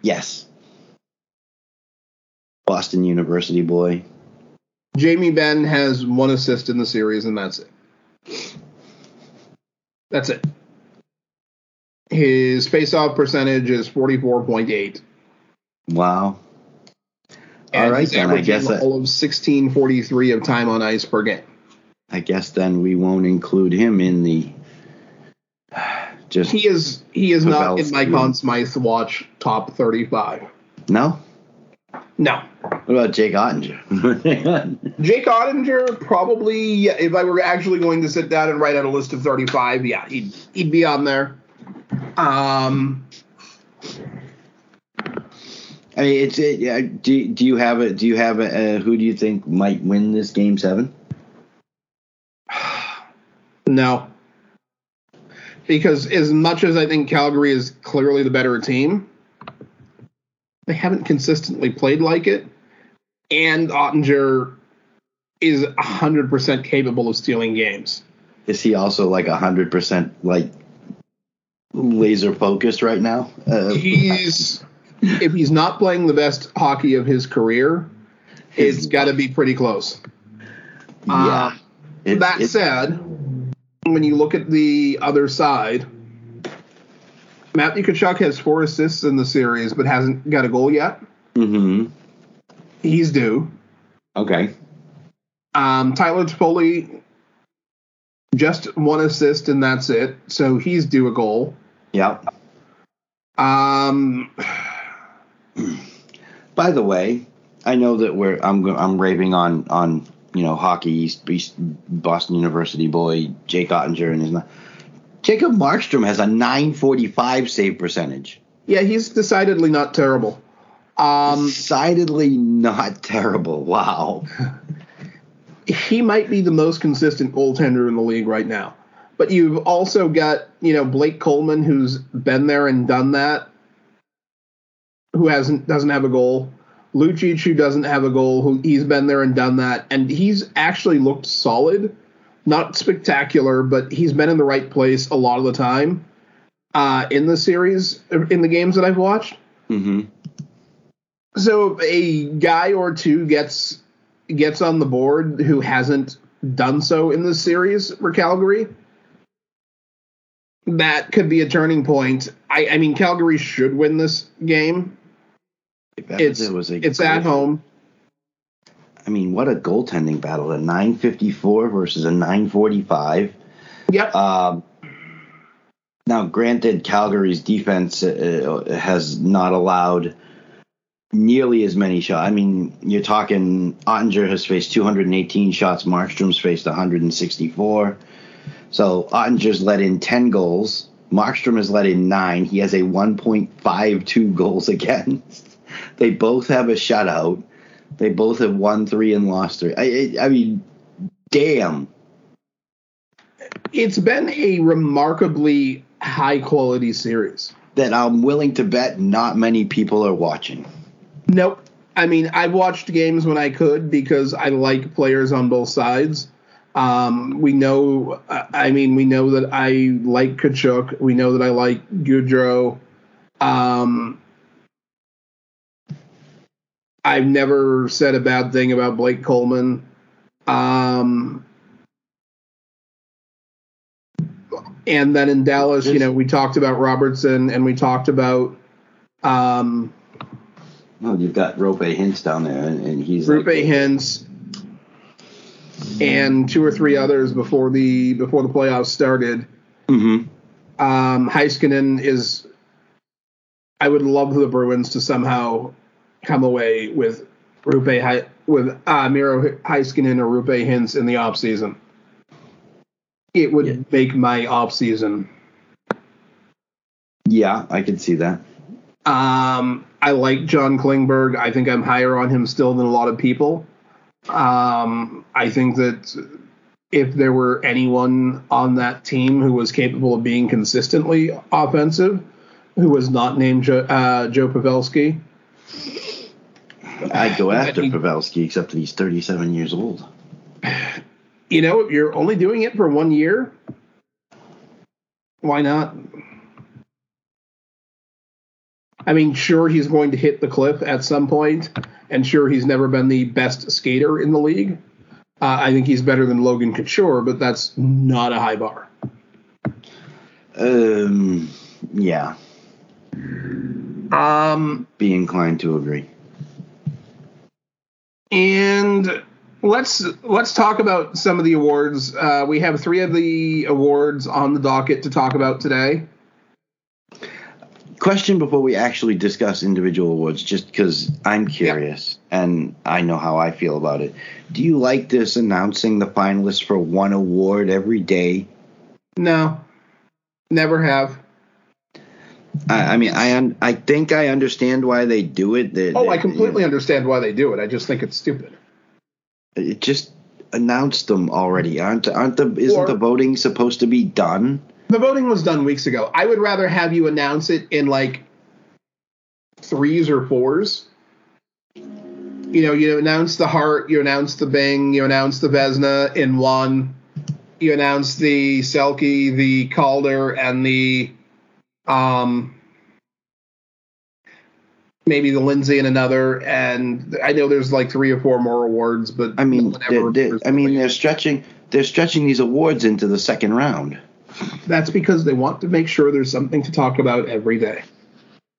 Yes. Boston University boy. Jamie Benn has one assist in the series, and that's it. That's it. His face-off percentage is 44.8. Wow. And All right, then I guess all of 1643 of time on ice per game. I guess then we won't include him in the just he is he is not in my Conn Smythe watch top thirty five. No. No. What about Jake Oettinger? Jake Oettinger probably if I were actually going to sit down and write out a list of thirty five, yeah, he'd he'd be on there. Um I mean, it's it. Yeah, do do you have a do you have a uh, who do you think might win this game seven? no because as much as I think Calgary is clearly the better team, they haven't consistently played like it. And Oettinger is 100% capable of stealing games. Is he also like 100% like laser focused right now? Uh, he's if he's not playing the best hockey of his career, it's got to be pretty close. Yeah. Uh, it, that it, said, when you look at the other side, Matthew Tkachuk has four assists in the series, but hasn't got a goal yet. Mm-hmm. He's due. Okay. Um, Tyler Toffoli just one assist and that's it. So he's due a goal. Yep. Um. By the way, I know that we're I'm I'm raving on on you know, hockey East, East Boston University boy Jake Oettinger and his Jacob Markstrom has a 945 save percentage. Yeah, he's decidedly not terrible. Um, decidedly not terrible. Wow. he might be the most consistent goaltender in the league right now. But you've also got, you know, Blake Coleman who's been there and done that, who hasn't doesn't have a goal. Lucic who doesn't have a goal, who he's been there and done that, and he's actually looked solid. Not spectacular, but he's been in the right place a lot of the time uh, in the series, in the games that I've watched. Mm-hmm. So a guy or two gets gets on the board who hasn't done so in this series for Calgary. That could be a turning point. I, I mean, Calgary should win this game. It's it was it's at home. I mean, what a goaltending battle! A 954 versus a 945. Yep. Um, now, granted, Calgary's defense uh, has not allowed nearly as many shots. I mean, you're talking Oettinger has faced 218 shots, Markstrom's faced 164. So Oettinger's let in 10 goals. Markstrom has let in nine. He has a 1.52 goals against. They both have a shutout. They both have won three and lost three. I, I mean, damn. It's been a remarkably high quality series that I'm willing to bet not many people are watching. Nope. I mean, I watched games when I could because I like players on both sides. Um, we know, I mean, we know that I like Tkachuk. We know that I like Gaudreau. Um, I've never said a bad thing about Blake Coleman. Um, and then in Dallas, you know, we talked about Robertson and we talked about um, well, you've got Roope Hintz down there, and, and he's Roope like, Hintz and two or three others before the before the playoffs started. Mm-hmm. Um, Heiskanen is. I would love the Bruins to somehow come away with Roope with uh, Miro Heiskanen or Roope Hintz in the off season. It would yeah. make my off season. Yeah, I can see that. Um, I like John Klingberg. I think I'm higher on him still than a lot of people. Um, I think that if there were anyone on that team who was capable of being consistently offensive, who was not named jo- uh, Joe Pavelski, I'd go after he, Pavelski, except that he's 37 years old. You know, if you're only doing it for one year, why not? I mean, sure, he's going to hit the cliff at some point, and sure, he's never been the best skater in the league. Uh, I think he's better than Logan Couture, but that's not a high bar. Um, yeah. Um, be inclined to agree. And let's let's talk about some of the awards. Uh, we have three of the awards on the docket to talk about today question before we actually discuss individual awards, just because I'm curious yeah. and I know how I feel about it. Do you like this announcing the finalists for one award every day? No, never have. I, I mean, I un, I think I understand why they do it. They, oh, I completely you know, understand why they do it. I just think it's stupid. It just announced them already, aren't aren't the isn't or, the voting supposed to be done? The voting was done weeks ago. I would rather have you announce it in like threes or fours. You know, you announce the Hart, you announce the Byng, you announce the Vezina in one, you announce the Selke, the Calder, and the um maybe the Lindsay and another. And I know there's like three or four more awards, but I mean, they're, they're, I mean, they're stretching they're stretching these awards into the second round. That's because they want to make sure there's something to talk about every day.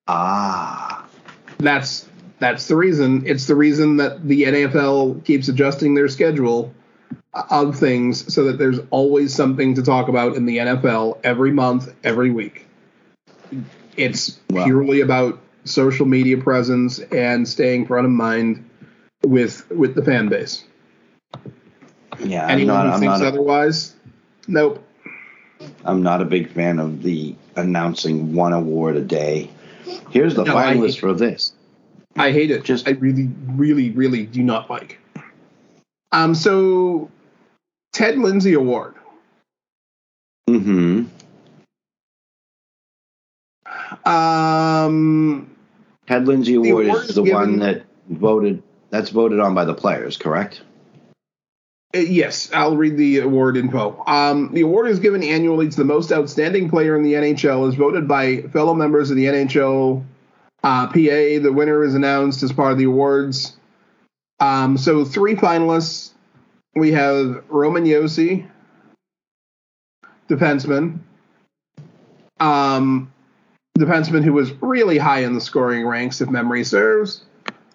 Ah. That's that's the reason. It's the reason that the NFL keeps adjusting their schedule of things so that there's always something to talk about in the NFL every month, every week. It's wow. purely about social media presence and staying front of mind with with the fan base. Yeah, anyone not, who thinks otherwise, nope. I'm not a big fan of the announcing one award a day. Here's the No, I finalist for this. I hate it. Just- I really, really, really do not like. Um. So, Ted Lindsay Award. Mm-hmm. Um. Ted Lindsay Award is the given- one that voted. That's voted on by the players, correct? Uh, Yes, I'll read the award info. Um, the award is given annually to the most outstanding player in the NHL, is voted by fellow members of the NHL uh, PA. The winner is announced as part of the awards. Um, so three finalists. We have Roman Josi, defenseman. Um, defenseman who was really high in the scoring ranks, if memory serves.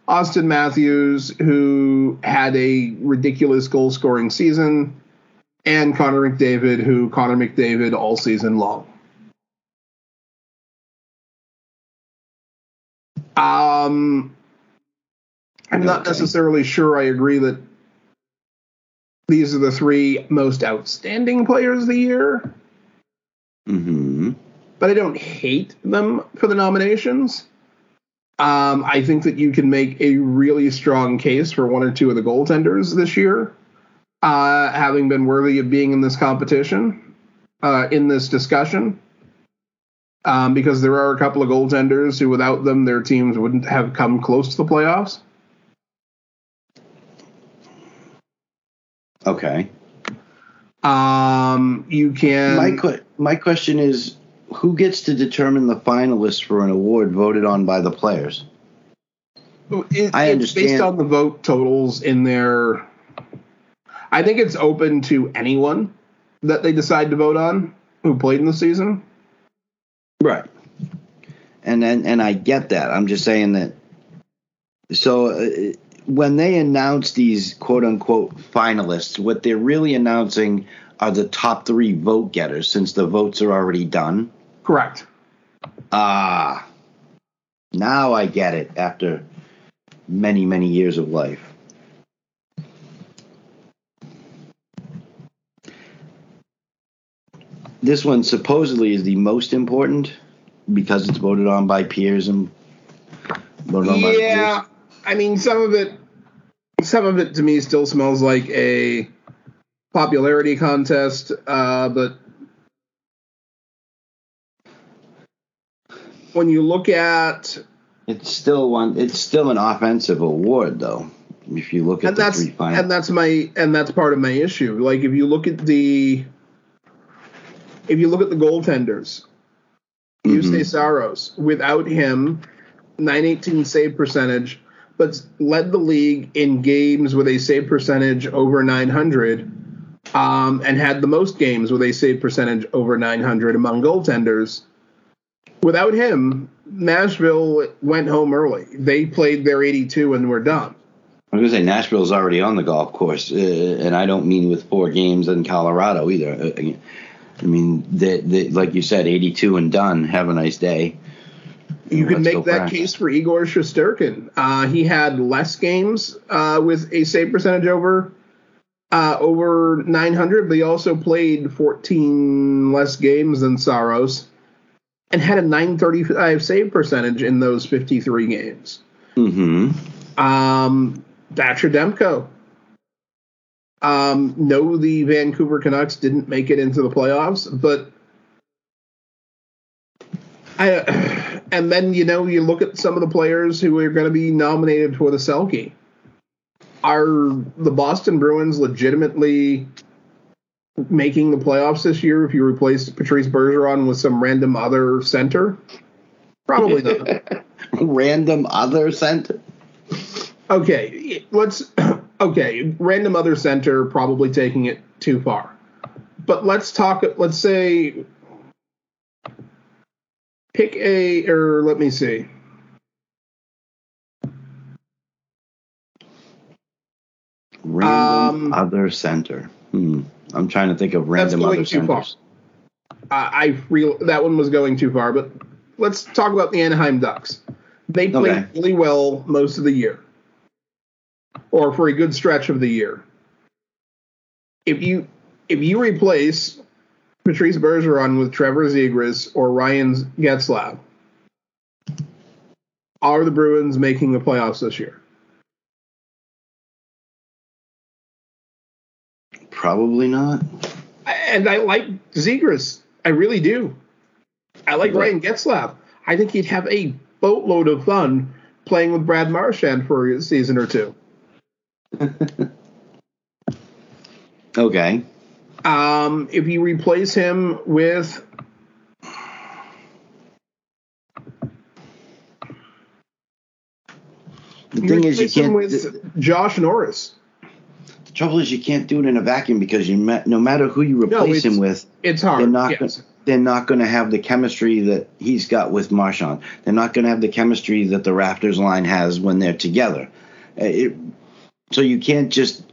Auston Matthews, who had a ridiculous goal scoring season, and Connor McDavid, who Connor McDavid all season long. Um, I'm not necessarily sure I agree that these are the three most outstanding players of the year, Mm-hmm. But I don't hate them for the nominations. Um, I think that you can make a really strong case for one or two of the goaltenders this year, uh, having been worthy of being in this competition, uh, in this discussion. Um, because there are a couple of goaltenders who, without them, their teams wouldn't have come close to the playoffs. Okay. Um, you can. my que- my question is, who gets to determine the finalists for an award voted on by the players? It- I it's based on the vote totals in their. I think it's open to anyone that they decide to vote on who played in the season. Right. And then and I get that. I'm just saying that. So uh, when they announce these quote unquote finalists, what they're really announcing are the top three vote getters, since the votes are already done. Correct. Ah, now I get it. After many many years of life. This one supposedly is the most important because it's voted on by peers and voted on by Yeah, peers. I mean some of it. Some of it to me still smells like a popularity contest, uh, but when you look at It's still one. It's still an offensive award, though. If you look at and the that's three finals, and that's my and that's part of my issue. Like if you look at the if you look at the goaltenders, you Mhm. say Saros. Without him, 918 save percentage, but led the league in games with a save percentage over 900, um, and had the most games with a save percentage over 900 among goaltenders. Without him, Nashville went home early. They played their 82 and were done. I was gonna say Nashville's already on the golf course, uh, and I don't mean with four games in Colorado either. Uh, I mean, they, they, like you said, 82 and done. Have a nice day. You can Let's go make that practice. case for Igor Shesterkin. Uh, he had less games uh, with a save percentage over uh, over 900, but he also played 14 less games than Saros and had a 935 save percentage in those 53 games. Mm-hmm. Um, Thatcher Demko. Um, no, the Vancouver Canucks didn't make it into the playoffs, but I, and then you know you look at some of the players who are going to be nominated for the Selke. Are the Boston Bruins legitimately making the playoffs this year? If you replace Patrice Bergeron with some random other center, probably not. Random other center. Okay, let's. Okay, random other center probably taking it too far, but let's talk. Let's say pick a or let me see. Random Um, other center. Hmm. I'm trying to think of random That's going other too far. centers. I, I real that one was going too far, but let's talk about the Anaheim Ducks. They played Okay. really well most of the year, or for a good stretch of the year. If you if you replace Patrice Bergeron with Trevor Zegras or Ryan Getzlaf, are the Bruins making the playoffs this year? Probably not. And I like Zegras. I really do. I like Ryan Getzlaf. I think he'd have a boatload of fun playing with Brad Marchand for a season or two. okay. Um, if you replace him with the thing is, you can't. with Josh Norris. Trouble is, you can't do it in a vacuum because you no matter who you replace no, him with, it's hard. They're not. Yes. Gonna, they're not going to have the chemistry that he's got with Marchand. They're not going to have the chemistry that the Raptors line has when they're together. Uh, it, so you can't just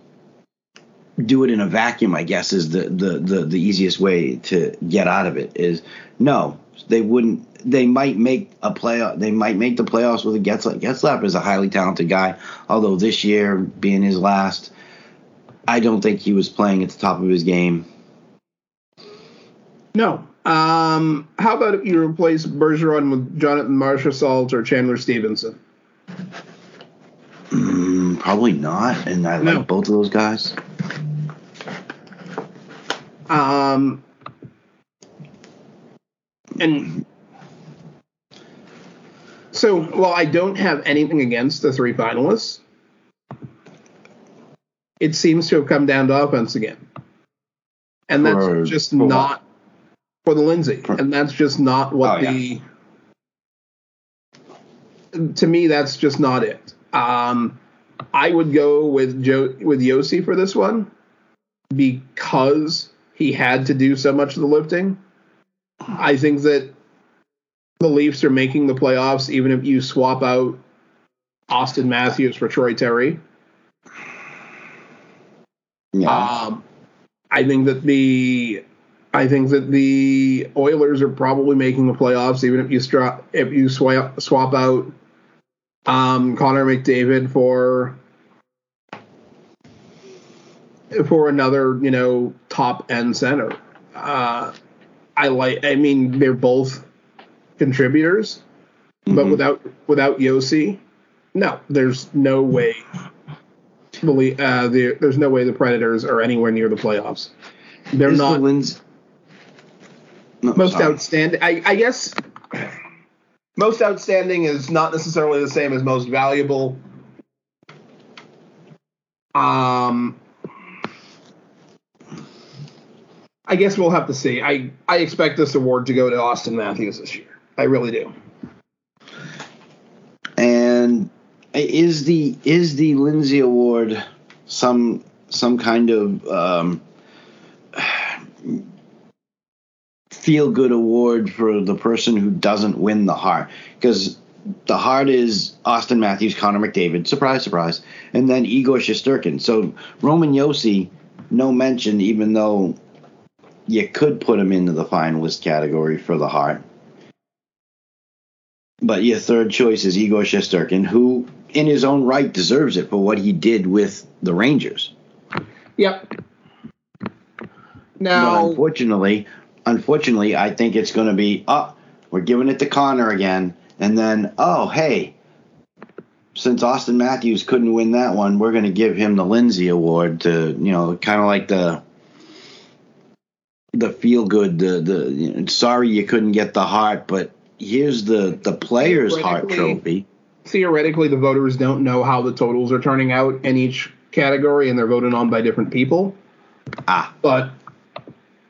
do it in a vacuum. I guess is the, the the the easiest way to get out of it. Is no, they wouldn't. They might make a play. They might make the playoffs with a Getzlaf. Getzlaf is a highly talented guy. Although this year being his last, I don't think he was playing at the top of his game. No. Um, how about if you replace Bergeron with Jonathan Marchessault or Chandler Stephenson? Mm, probably not, and I no. like both of those guys. Um, and so, while I don't have anything against the three finalists, it seems to have come down to offense again, and that's for, just for not for the Lindsay, for, and that's just not what oh, the. Yeah. To me, that's just not it. Um, I would go with Joe with Josi for this one because he had to do so much of the lifting. I think that the Leafs are making the playoffs even if you swap out Auston Matthews for Troy Terry. Yeah. Um, I think that the I think that the Oilers are probably making the playoffs even if you stra- if you swap swap out um, Connor McDavid for for another, you know, top end center. Uh, I like. I mean, they're both contributors, mm-hmm. but without without Josi, no, there's no way. Believe uh, the, there's no way the Predators are anywhere near the playoffs. They're Is not. The wins- no, most sorry. outstanding. I, I guess most outstanding is not necessarily the same as most valuable. Um, I guess we'll have to see. I, I expect this award to go to Auston Matthews this year. I really do. And is the is the Lindsay Award some some kind of um, feel good award for the person who doesn't win the Hart Because the Hart is Auston Matthews, Connor McDavid, surprise, surprise, and then Igor Shesterkin. So Roman Josi, no mention, even though you could put him into the finalist category for the Hart. But your third choice is Igor Shesterkin, who, in his own right, deserves it for what he did with the Rangers. Yep. Now, but unfortunately, unfortunately, I think it's going to be, oh, we're giving it to Connor again, and then, oh, hey, since Auston Matthews couldn't win that one, we're going to give him the Lindsay Award to, you know, kind of like the the feel good, the the you know, sorry you couldn't get the Hart, but here's the the players' Hart trophy. Theoretically, the voters don't know how the totals are turning out in each category, and they're voted on by different people. Ah, but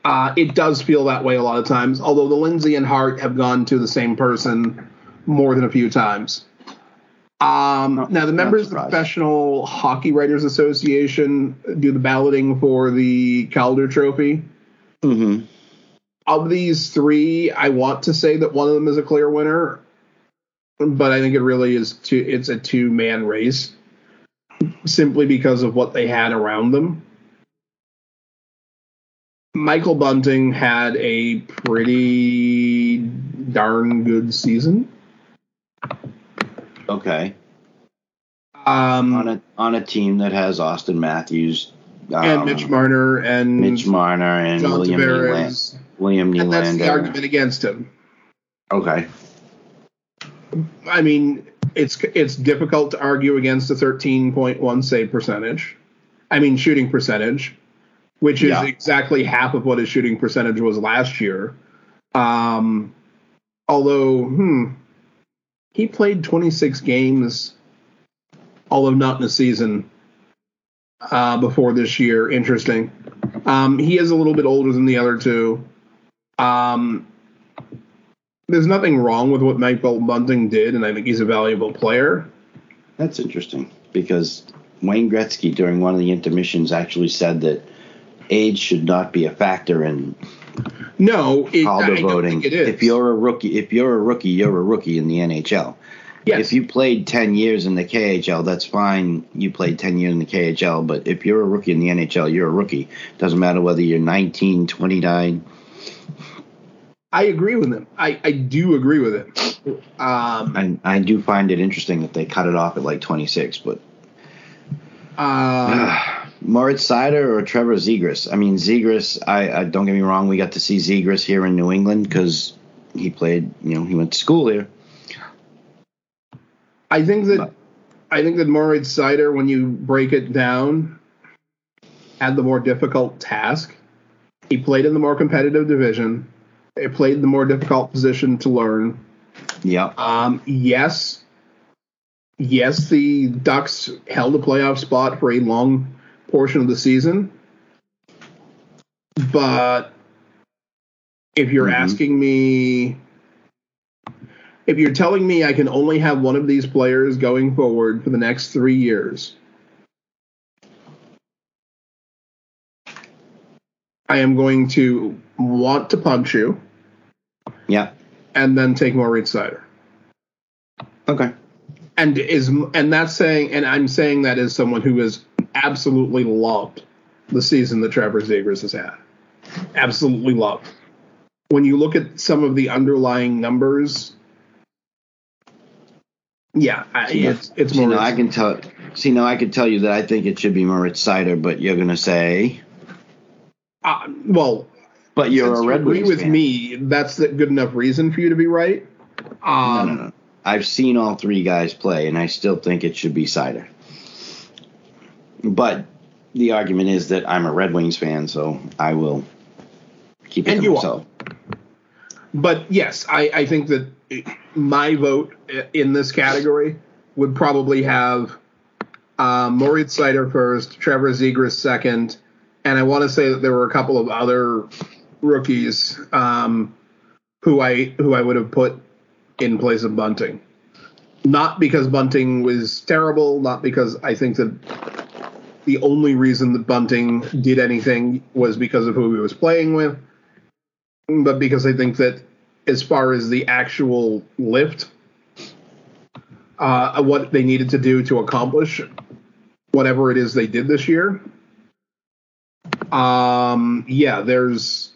uh, it does feel that way a lot of times. Although the Lindsay and Hart have gone to the same person more than a few times. Um, no, now, the members of the Professional Hockey Writers Association do the balloting for the Calder Trophy. Mm-hmm. Of these three, I want to say that one of them is a clear winner, but I think it really is two. It's a two man race, simply because of what they had around them. Michael Bunting had a pretty darn good season. Okay. Um, on a on a team that has Auston Matthews, and um, Mitch Marner and Mitch Marner and John William Tavares. William and that's the argument against him. Okay. I mean, it's it's difficult to argue against a 13.1 save percentage. I mean, shooting percentage, which is Yeah. exactly half of what his shooting percentage was last year. Um, although, hmm, he played 26 games, although not in a season uh, before this year. Interesting. Um, he is a little bit older than the other two. Um, there's nothing wrong with what Mike Bunting did, and I think he's a valuable player. That's interesting because Wayne Gretzky during one of the intermissions actually said that age should not be a factor in No, it, I Calder voting. think it is. If you're a rookie, if you're a rookie, you're a rookie in the NHL. yes, If you played 10 years in the KHL, that's fine. You played 10 years in the KHL, but if you're a rookie in the NHL, you're a rookie. Doesn't matter whether you're 19, 29. I agree with him. I, I do agree with it. Um, I, I do find it interesting that they cut it off at like 26, but uh, Moritz Seider or Trevor Zegras? I mean, Zegras, I, I don't get me wrong, we got to see Zegras here in New England because he played, you know, he went to school here. I think that But- I think that Moritz Seider, when you break it down, had the more difficult task. He played in the more competitive division. He played the more difficult position to learn. Yeah. Um, yes, yes, the Ducks held a playoff spot for a long portion of the season, but if you're Mhm. asking me, if you're telling me I can only have one of these players going forward for the next three years, I am going to want to punch you Yeah. and then take more Maurice Seider. Okay. and is and that's saying and I'm saying that as someone who has absolutely loved the season that Trevor Zegras has had. Absolutely loved. When you look at some of the underlying numbers, yeah, I, See, it's it's more. now I can tell. See, now I can tell you that I think it should be Moritz Seider, but you're gonna say, uh, well, but you're since a you Red agree Wings with fan. me. That's a good enough reason for you to be right. No, Um, no, no. I've seen all three guys play, and I still think it should be Seider. But the argument is that I'm a Red Wings fan, so I will keep it And to you are. myself. but yes, I, I think that my vote in this category would probably have uh, Moritz Seider first, Trevor Zegras second, and I want to say that there were a couple of other rookies um, who I who I would have put in place of Bunting. Not because Bunting was terrible, not because I think that the only reason that Bunting did anything was because of who he was playing with, but because I think that as far as the actual lift, uh, what they needed to do to accomplish whatever it is they did this year, um, yeah, there's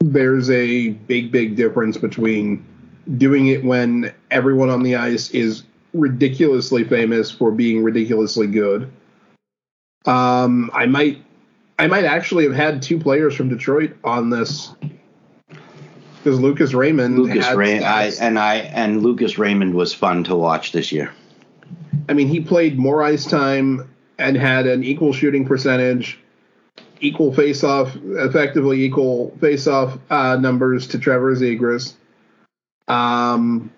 there's a big, big difference between doing it when everyone on the ice is ridiculously famous for being ridiculously good. Um, I might, I might actually have had two players from Detroit on this because Lucas Raymond. Lucas Raymond, I, and I and Lucas Raymond was fun to watch this year. I mean, he played more ice time and had an equal shooting percentage, equal face-off, effectively equal face-off uh, numbers to Trevor Zegras. Um,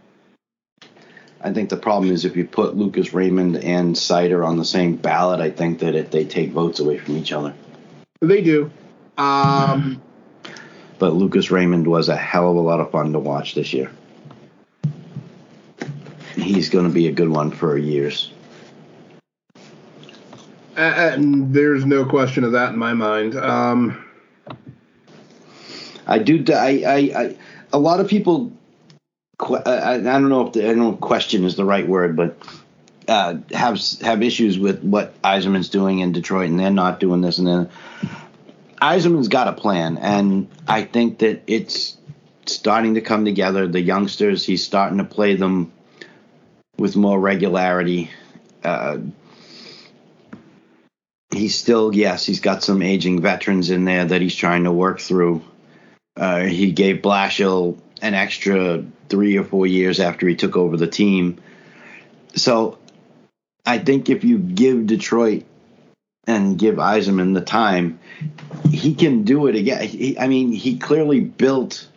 I think the problem is if you put Lucas Raymond and Seider on the same ballot, I think that it, they take votes away from each other. they do. Um, But Lucas Raymond was a hell of a lot of fun to watch this year. He's going to be a good one for years. And there's no question of that in my mind. Um, I do. I. I. I a lot of people. I, I don't know if the, I don't know question is the right word, but uh, have have issues with what Yzerman's doing in Detroit, and they're not doing this, and then Yzerman's got a plan, and I think that it's starting to come together. The youngsters, he's starting to play them with more regularity. Uh, he's still, yes, he's got some aging veterans in there that he's trying to work through. Uh, he gave Blashill an extra three or four years after he took over the team. So I think if you give Detroit and give Yzerman the time, he can do it again. He, I mean, he clearly built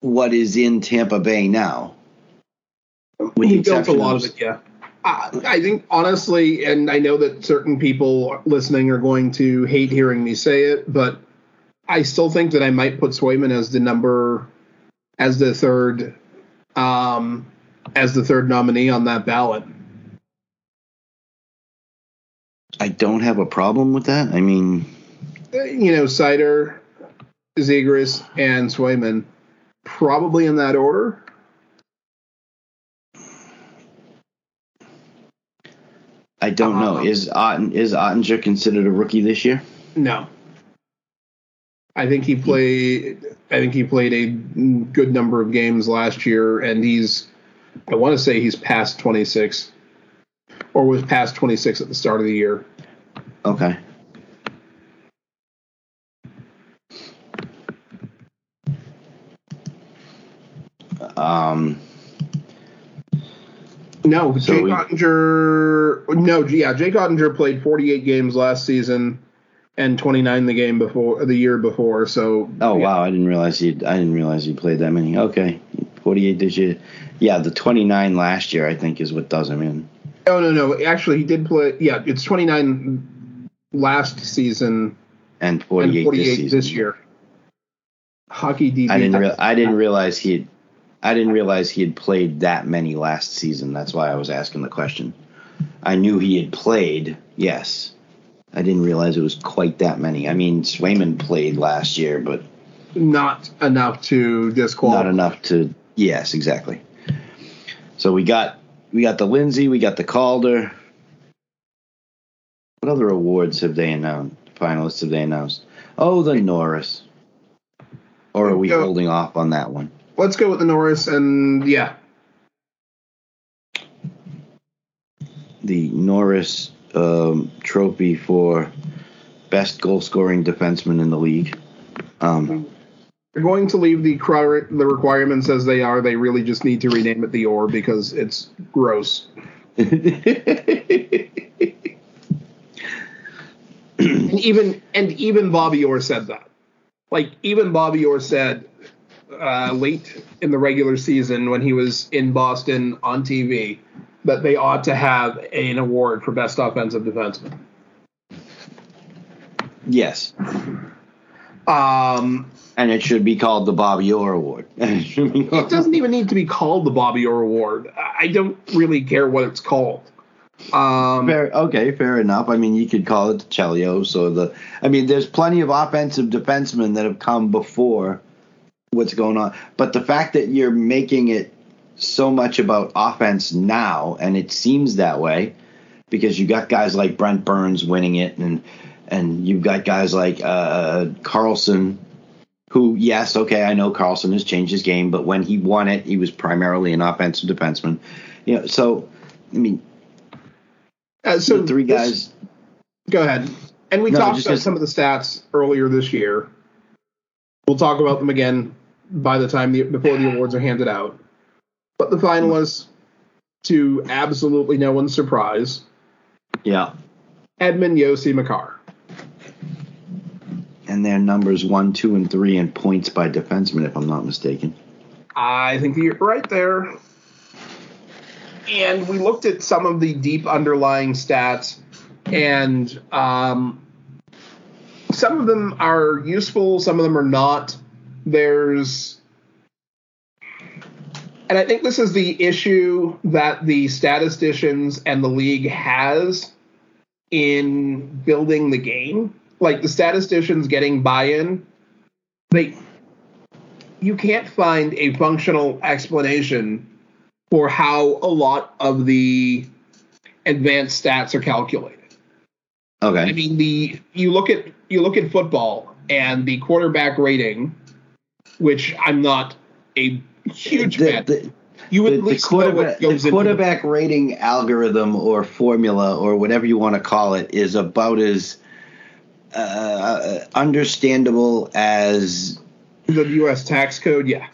what is in Tampa Bay now. He built a lot of it, yeah. Uh, I think honestly, and I know that certain people listening are going to hate hearing me say it, but I still think that I might put Swayman as the number, as the third, um, as the third nominee on that ballot. I don't have a problem with that. I mean, uh, you know, Seider, Zegras, and Swayman, probably in that order. I don't uh, know. Is Otten, is Oettinger considered a rookie this year? No. I think he played. I think he played a good number of games last year, and he's. I want to say he's past 26, or was past 26 at the start of the year. Okay. No, so Jake we, Oettinger. No, yeah, Jake Oettinger played 48 games last season and 29 the game before the year before. So. Oh yeah. wow! I didn't realize he. I didn't realize he played that many. Okay, 48 this year. Yeah, the 29 last year I think is what does him in. Oh no no! Actually, he did play. Yeah, it's 29 last season and 48, and 48 this, this, year. Hockey DB. I didn't. Re- I didn't realize he. Had, I didn't realize he had played that many last season. That's why I was asking the question. I knew he had played. Yes, I didn't realize it was quite that many. I mean, Swayman played last year, but not enough to disqualify. Not enough to. Yes, exactly. So we got we got the Lindsay, we got the Calder. What other awards have they announced? Finalists have they announced? Oh, the Norris. Or are we holding off on that one? Let's go with the Norris, and yeah. The Norris um, trophy for best goal scoring defenseman in the league. Um, They're going to leave the the requirements as they are. They really just need to rename it the Orr because it's gross. and even and even Bobby Orr said that. Like even Bobby Orr said uh, late in the regular season when he was in Boston on TV that they ought to have an award for best offensive defenseman. Yes. Um, and it should be called the Bobby Orr Award. it doesn't even need to be called the Bobby Orr Award. I don't really care what it's called. Um, fair, okay, fair enough. I mean, you could call it the Chelios or the. I mean, there's plenty of offensive defensemen that have come before what's going on. But the fact that you're making it so much about offense now, and it seems that way, because you got guys like Brent Burns winning it, and and you've got guys like uh, Karlsson, who yes, okay, I know Karlsson has changed his game, but when he won it, he was primarily an offensive defenseman. You know, so I mean, uh, so three guys. This, go ahead. And we no, talked about some of the stats earlier this year. We'll talk about them again by the time the, before the awards are handed out. But the finalists, to absolutely no one's surprise, yeah, Hedman Josi Makar. And their numbers one, two, and three in points by defenseman, if I'm not mistaken. I think you're right there. And we looked at some of the deep underlying stats, and um, some of them are useful, some of them are not there's and I think this is the issue that the statisticians and the league has in building the game. Like the statisticians getting buy-in, they you can't find a functional explanation for how a lot of the advanced stats are calculated. Okay. I mean the you look at you look at football and the quarterback rating which I'm not a huge the, fan. The, you would the, the quarterback, the quarterback rating algorithm or formula or whatever you want to call it is about as uh, understandable as the U.S. tax code, yeah.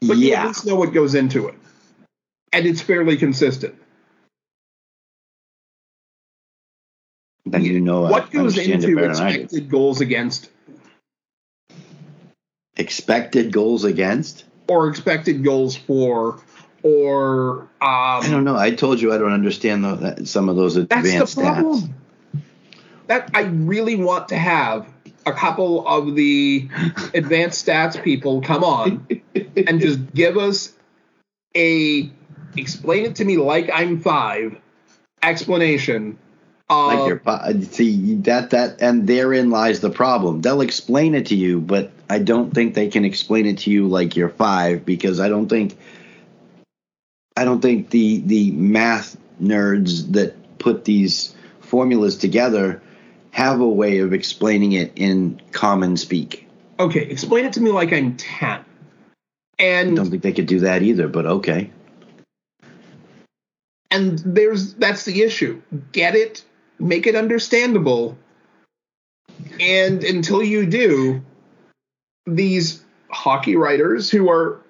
But you at least know what goes into it, and it's fairly consistent. Then you know what I goes into better than I do. expected goals against Expected goals against? or expected goals for or I um, don't know. I told you I don't understand the, some of those that's advanced the stats. That I really want to have a couple of the advanced stats people come on and just give us a explain it to me like I'm five explanation Like um, your po- uh, see that that and therein lies the problem. They'll explain it to you, but I don't think they can explain it to you like you're five because I don't think I don't think the the math nerds that put these formulas together have a way of explaining it in common speak. okay, explain it to me like I'm ten. I And don't think they could do that either, but okay. and there's that's the issue get it make it understandable. And until you do these hockey writers who are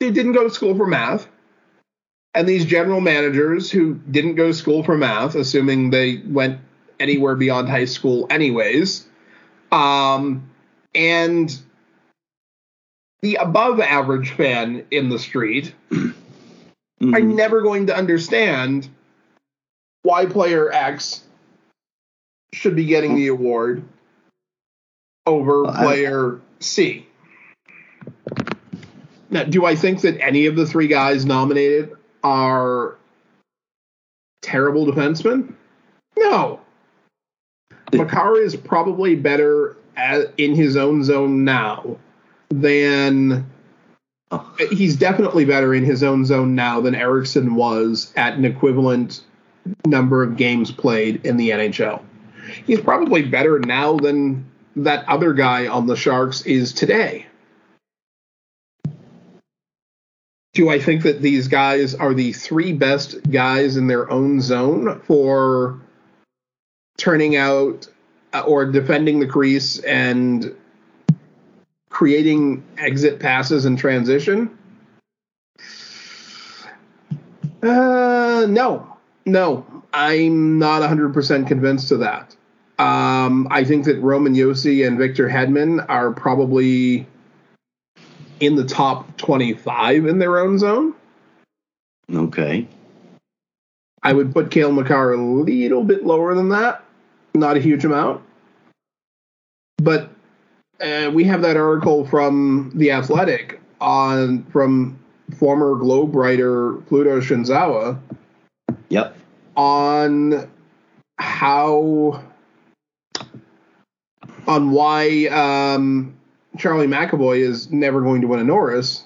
they didn't go to school for math. And these general managers who didn't go to school for math assuming they went anywhere beyond high school anyways. Um and the above average fan in the street Mhm. are never going to understand why player X should be getting the award over Well, player C. Now, do I think that any of the three guys nominated are terrible defensemen? No. Makar is probably better at, in his own zone now than he's definitely better in his own zone now than Erickson was at an equivalent number of games played in the NHL. He's probably better now than that other guy on the Sharks is today. Do I think that these guys are the three best guys in their own zone for turning out uh, or defending the crease and creating exit passes and transition? Uh, no, no, I'm not 100% convinced of that. Um, I think that Roman Josi and Victor Hedman are probably in the top 25 in their own zone. Okay. I would put Cale Makar a little bit lower than that, not a huge amount. But uh, we have that article from the Athletic on from former Globe writer Fluto Shinzawa Yep. on how on why um, Charlie McAvoy is never going to win a Norris.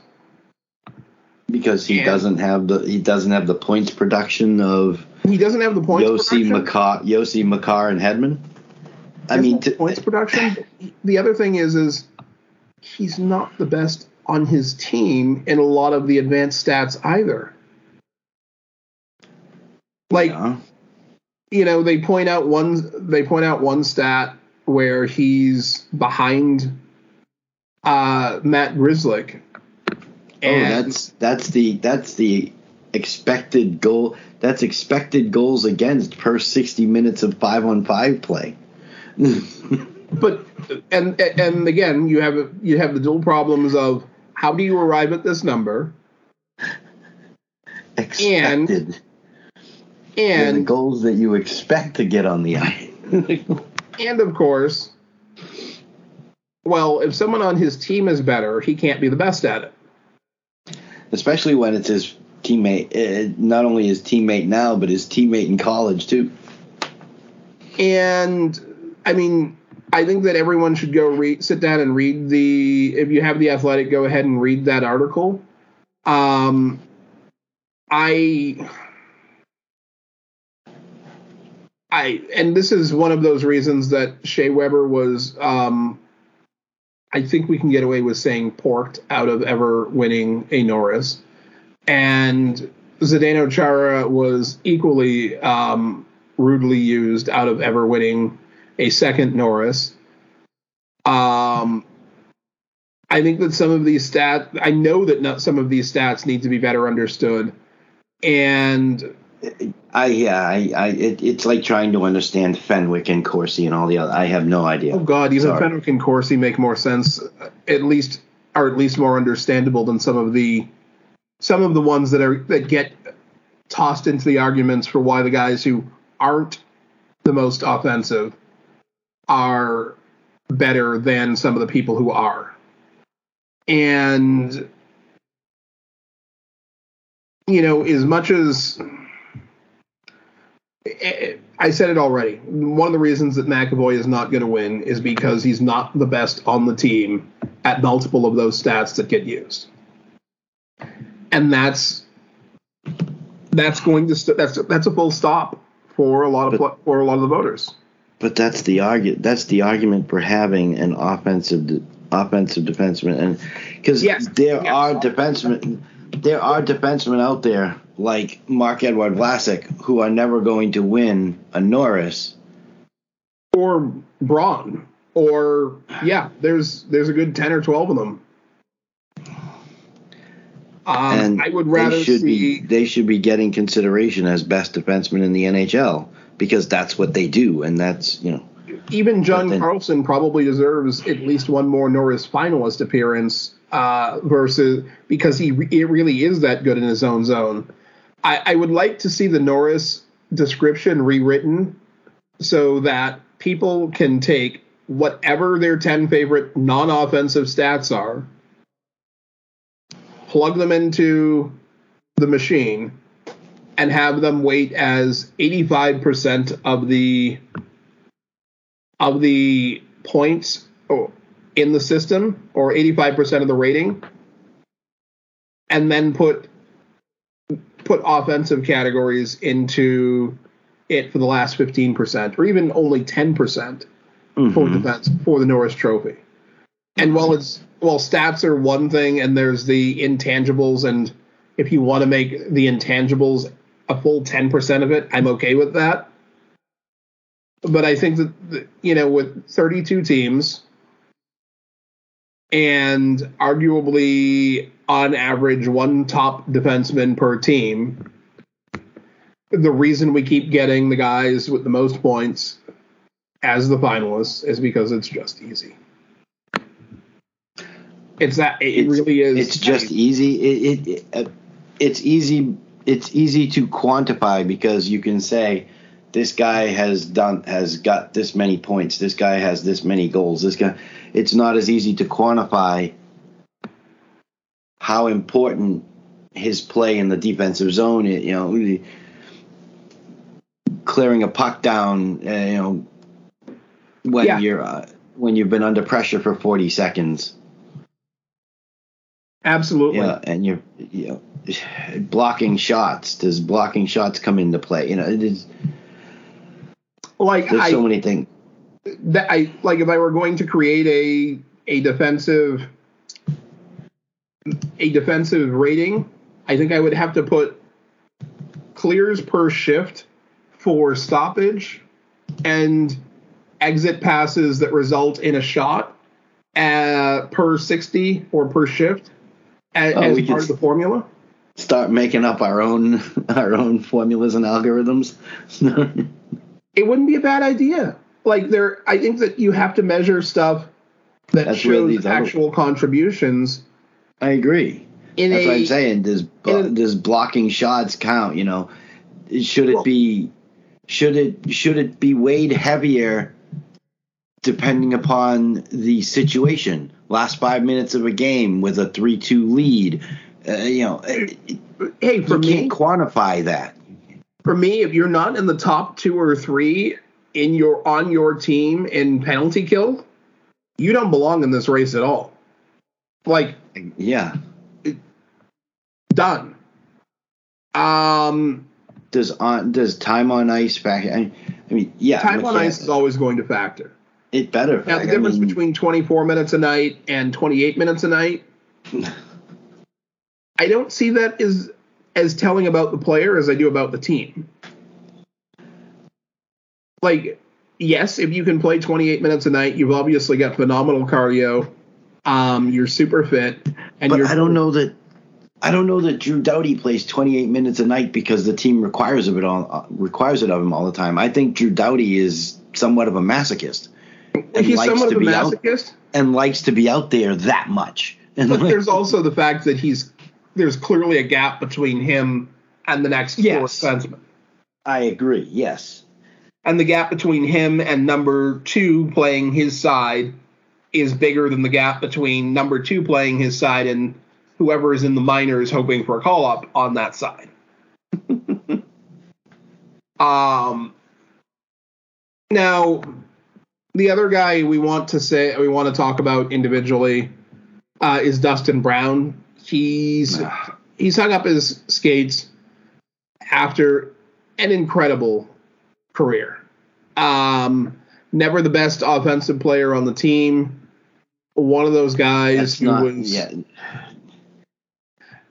Because he And- doesn't have the he doesn't have the points production of He doesn't have the points Josi production. Makar, Josi Makar and Hedman. I mean, t- points production. The other thing is, is he's not the best on his team in a lot of the advanced stats either. Like yeah. you know, they point out one they point out one stat where he's behind uh, Matt Grzelcyk. oh, And that's that's the that's the expected goal. That's expected goals against per sixty minutes of five on five play. but and and again, you have you have the dual problems of how do you arrive at this number expected. They're the and goals that you expect to get on the ice. and of course, well, if someone on his team is better, he can't be the best at it. Especially when it's his teammate, uh, not only his teammate now, but his teammate in college too. And I mean, I think that everyone should go read, sit down and read the. If you have the Athletic, go ahead and read that article. Um, I, I, and this is one of those reasons that Shea Weber was. Um, I think we can get away with saying porked out of ever winning a Norris, and Zdeno Chara was equally um, rudely used out of ever winning a second Norris. Um, I think that some of these stats, I know that not, some of these stats need to be better understood. And I yeah, I, I it, it's like trying to understand Fenwick and Corsi and all the other. I have no idea. Oh God, even Sorry. Fenwick and Corsi make more sense, at least are at least more understandable than some of the some of the ones that are that get tossed into the arguments for why the guys who aren't the most offensive are better than some of the people who are. And you know, as much as I said it already, one of the reasons that McAvoy is not going to win is because he's not the best on the team at multiple of those stats that get used. And that's that's going to st- that's that's a full stop for a lot of but, for a lot of the voters. But that's the argument. That's the argument for having an offensive de- offensive defenseman, and because yes, there yes. are defensemen, there are defensemen out there like Marc-Edouard Vlasic who are never going to win a Norris or Braun or yeah, there's there's a good ten or twelve of them. Um, and I would rather they should see, be they should be getting consideration as best defensemen in the NHL because that's what they do, and that's you know. Even John then, Carlson probably deserves at least one more Norris finalist appearance uh, versus because he it really is that good in his own zone. I, I would like to see the Norris description rewritten so that people can take whatever their 10 favorite non offensive stats are plug them into the machine, and have them weight as 85% of the of the points oh, in the system or 85% of the rating and then put put offensive categories into it for the last 15% or even only 10% mm-hmm. for defense for the Norris trophy. And while it's well, stats are one thing, and there's the intangibles, and if you want to make the intangibles a full ten percent of it, I'm okay with that. But I think that you know, with 32 teams, and arguably on average one top defenseman per team, the reason we keep getting the guys with the most points as the finalists is because it's just easy. It's that it it's, really is. It's just easy. It, it, it uh, it's easy. It's easy to quantify because you can say this guy has done has got this many points. This guy has this many goals. This guy. It's not as easy to quantify how important his play in the defensive zone. You know, clearing a puck down. Uh, you know, when yeah. you're uh, when you've been under pressure for 40 seconds Absolutely. Yeah, and you're you know blocking shots. Does blocking shots come into play? You know, it is like there's I, so many things. That I like if I were going to create a a defensive a defensive rating, I think I would have to put clears per shift for stoppage and exit passes that result in a shot uh, per 60 or per shift as, oh, as part of the formula? Start making up our own our own formulas and algorithms. it wouldn't be a bad idea. Like there, I think that you have to measure stuff that That's shows actual contributions. I agree. In That's a, what I'm saying. Does does blocking shots count? You know, should it well, be should it should it be weighed heavier depending upon the situation? last five minutes of a game with a three-two lead. Uh, you know, hey, for you me, can't quantify that. For me, if you're not in the top two or three in your on your team in penalty kill, you don't belong in this race at all. Like, yeah, done. Um, does on does time on ice factor? I, I mean, yeah, time on ice is always going to factor. It better. Now, the difference mean, between 24 minutes a night and 28 minutes a night, I don't see that as as telling about the player as I do about the team. Like, yes, if you can play 28 minutes a night, you've obviously got phenomenal cardio Um, you're super fit, and but you're, I don't know that. I don't know that Drew Doughty plays 28 minutes a night because the team requires of it all uh, requires it of him all the time. I think Drew Doughty is somewhat of a masochist. and he's somewhat of a masochist, out, and likes to be out there that much. And but there's also the fact that he's there's clearly a gap between him and the next yes. four defenseman. I agree. Yes, and the gap between him and number two playing his side is bigger than the gap between number two playing his side and whoever is in the minors hoping for a call up on that side. um, now, the other guy we want to say we want to talk about individually uh, is Dustin Brown. He's he's hung up his skates after an incredible career. Um, never the best offensive player on the team. One of those guys who not, was yeah.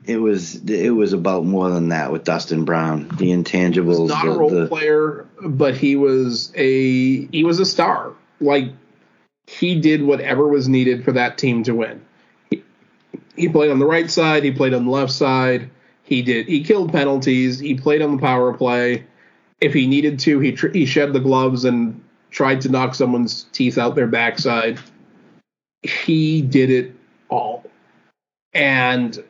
It was it was about more than that with Dustin Brown. The intangibles. Not the, a role the, player, but he was a he was a star. Like he did whatever was needed for that team to win. He, he played on the right side. He played on the left side. He did. He killed penalties. He played on the power play. If he needed to, he tr- he shed the gloves and tried to knock someone's teeth out their backside. He did it all. And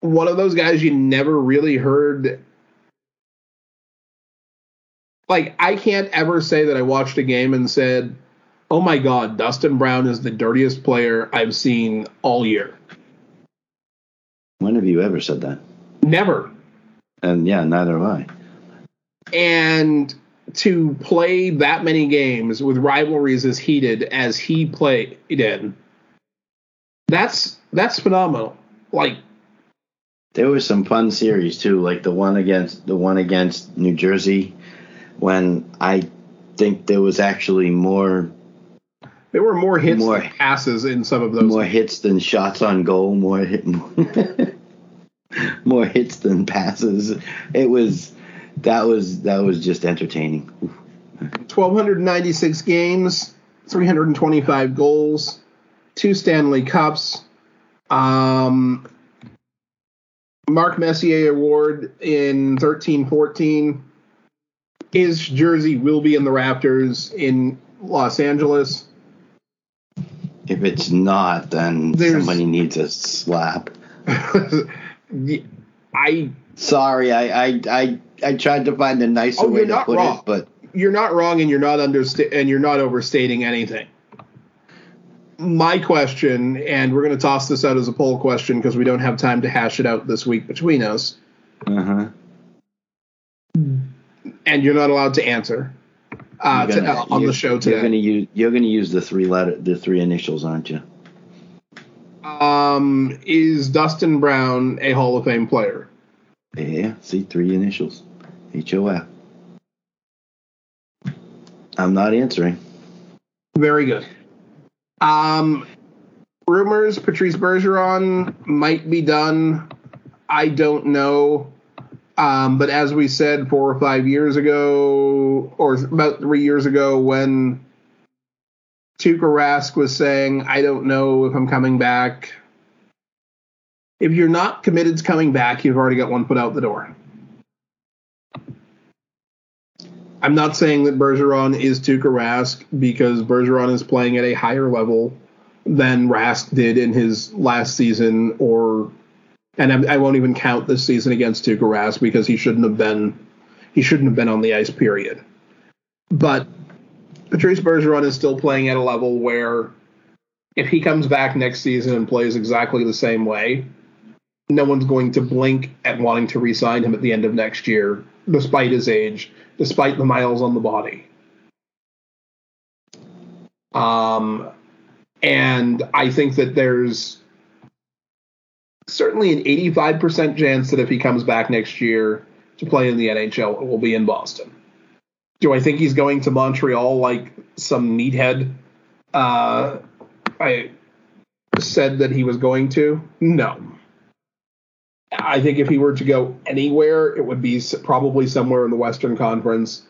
one of those guys you never really heard. Like, I can't ever say that I watched a game and said, oh my God, Dustin Brown is the dirtiest player I've seen all year. When have you ever said that? Never. And yeah, neither have I. And to play that many games with rivalries as heated as he played in, that's that's phenomenal. Like there was some fun series too, like the one against the one against New Jersey, when I think there was actually more. There were more hits more, than passes in some of those. More hits than shots on goal. More hit. more hits than passes. It was that was that was just entertaining. 1296 games, 325 goals, two Stanley Cups. Um, Mark Messier Award in 13 14. His jersey will be in the Raptors in Los Angeles. If it's not, then There's, somebody needs a slap. I sorry, I, I I I tried to find a nicer oh, way to put wrong. it, but you're not wrong, and you're not understa- and you're not overstating anything my question, and we're going to toss this out as a poll question because we don't have time to hash it out this week between us. Uh-huh. And you're not allowed to answer uh, gonna, to, uh, on the show today. You're going to use you're going to use the three letter the three initials, aren't you? Um, is Dustin Brown a Hall of Fame player? Yeah, see three initials, H O F. I'm not answering. Very good. Um, rumors Patrice Bergeron might be done. I don't know. Um, but as we said four or five years ago, or about three years ago, when Tuukka Rask was saying, I don't know if I'm coming back. If you're not committed to coming back, you've already got one foot out the door. I'm not saying that Bergeron is Tuukka Rask because Bergeron is playing at a higher level than Rask did in his last season, or and I, I won't even count this season against Tuukka Rask because he shouldn't have been he shouldn't have been on the ice. Period. But Patrice Bergeron is still playing at a level where if he comes back next season and plays exactly the same way, no one's going to blink at wanting to re-sign him at the end of next year, despite his age despite the miles on the body. Um, and I think that there's certainly an 85% chance that if he comes back next year to play in the NHL, it will be in Boston. Do I think he's going to Montreal like some meathead? Uh, I said that he was going to. No. I think if he were to go anywhere, it would be probably somewhere in the Western Conference.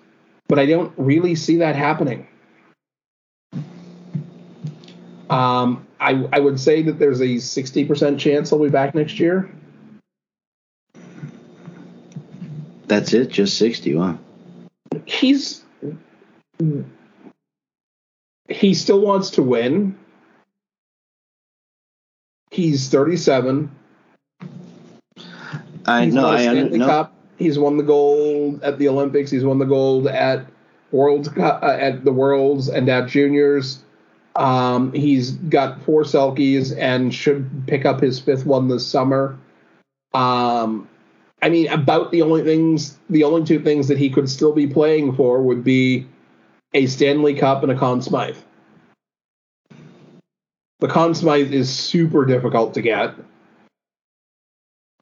But I don't really see that happening. Um, I I would say that there's a sixty percent chance he'll be back next year. That's it, just sixty. Wow. He's he still wants to win. He's 37. I He's know. I Stanley no. Cup. He's won the gold at the Olympics. He's won the gold at World uh, at the Worlds and at Juniors. Um, he's got four Selkes and should pick up his fifth one this summer. Um, I mean, about the only things, the only two things that he could still be playing for would be a Stanley Cup and a Conn Smythe. The Conn Smythe is super difficult to get.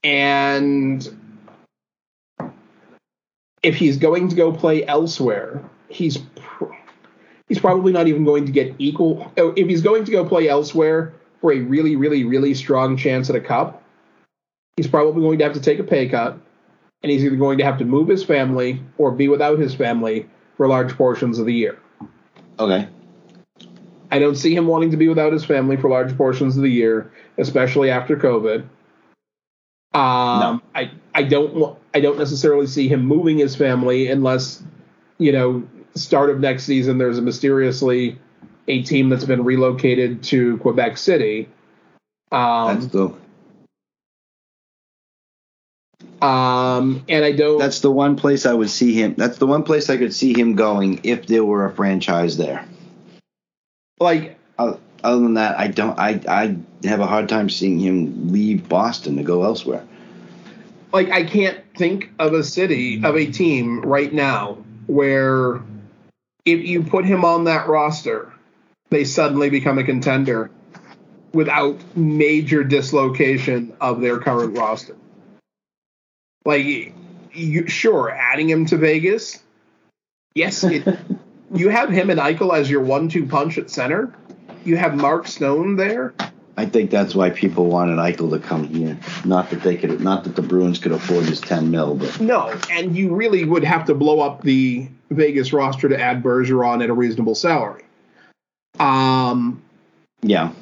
And if he's going to go play elsewhere, he's pr- he's probably not even going to get equal. oh, If he's going to go play elsewhere for a really, really, really strong chance at a cup, he's probably going to have to take a pay cut, and he's either going to have to move his family or be without his family for large portions of the year. Okay. I don't see him wanting to be without his family for large portions of the year, especially after COVID. Um, I I don't I don't necessarily see him moving his family unless you know start of next season there's a mysteriously a team that's been relocated to Quebec City. That's Um, the um, and I don't. that's the one place I would see him. That's the one place I could see him going if there were a franchise there. like Oth- Other than that, I don't. I I have a hard time seeing him leave Boston to go elsewhere. like I can't think of a city of a team right now where if you put him on that roster, they suddenly become a contender without major dislocation of their current roster. Like you sure adding him to Vegas? Yes, it, you have him and Eichel as your one-two punch at center. You have Mark Stone there. I think that's why people wanted Eichel to come here. Not that they could. Not that the Bruins could afford his ten mil, but No, and you really would have to blow up the Vegas roster to add Bergeron at a reasonable salary. Um, yeah.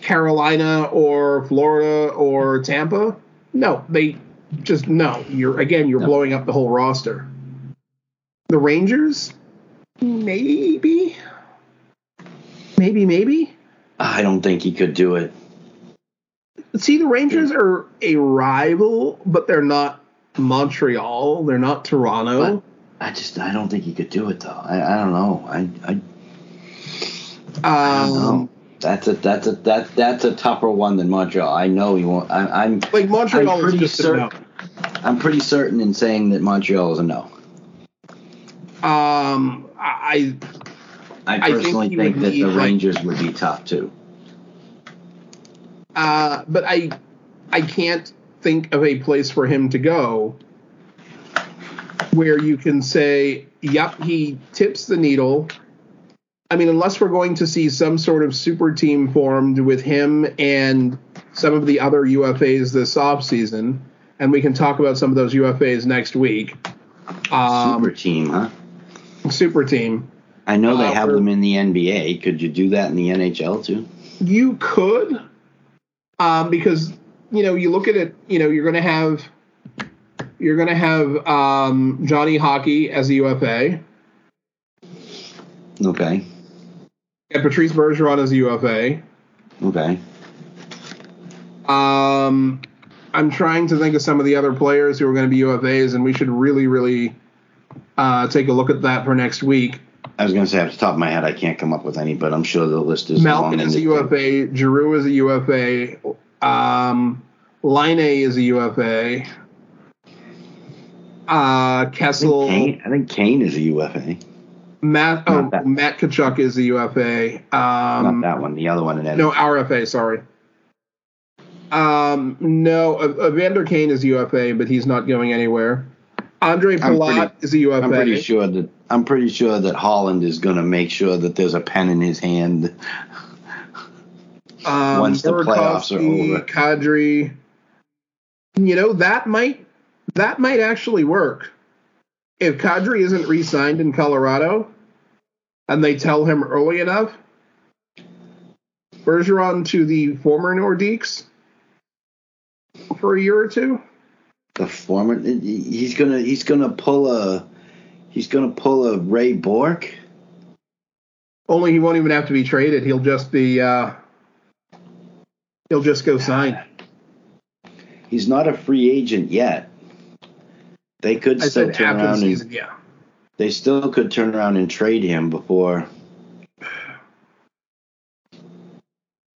Carolina or Florida or Tampa, no, they just no. You're again, you're No. blowing up the whole roster. The Rangers, maybe, maybe, maybe. I don't think he could do it. See, the Rangers are a rival, but they're not Montreal. They're not Toronto. But I just I don't think he could do it though. I, I don't know. I I, I don't know. Um, That's a that's a that that's a tougher one than Montreal. I know he won't. I, I'm like Montreal I'm is pretty just a no. I'm pretty certain in saying that Montreal is a no. Um, I I I think personally think, that the Rangers would be tough too. uh, but I I can't think of a place for him to go where you can say, "Yep, he tips the needle." I mean, unless we're going to see some sort of super team formed with him and some of the other UFAs this offseason, and we can talk about some of those UFAs next week. Um, Super team, huh? super team. I know they have them in the NBA. Could you do that in the NHL too? You could, um, because you know you look at it. You know you're going to have you're going to have um, Johnny Hockey as a UFA Okay. and Patrice Bergeron as a UFA. Okay. Um, I'm trying to think of some of the other players who are going to be UFAs, and we should really, really uh, take a look at that for next week. I was going to say off the top of my head, I can't come up with any, but I'm sure the list is Malkin long is a UFA. Giroux is a UFA. Um, Line is a UFA. Uh, I think, Kessel, Kane, I think Kane is a UFA. Matt. Oh, Not. Matt Tkachuk is a UFA. Um, Not that one. The other one. In no, RFA. Sorry. Um, no, Evander Kane is UFA, but he's not going anywhere. Andre Palat pretty- is a UFA. I'm pretty sure that I'm pretty sure that Holland is going to make sure that there's a pen in his hand. Um, once the playoffs are over. Kadri. You know that might that might actually work. If Kadri isn't re-signed in Colorado, and they tell him early enough, Bergeron to the former Nordiques for a year or two? The former, he's gonna he's gonna pull a he's gonna pull a Ray Bourque. Only he won't even have to be traded. He'll just be uh, he'll just go sign. He's not a free agent yet. They could I still turn after the around and yeah. they still could turn around and trade him before.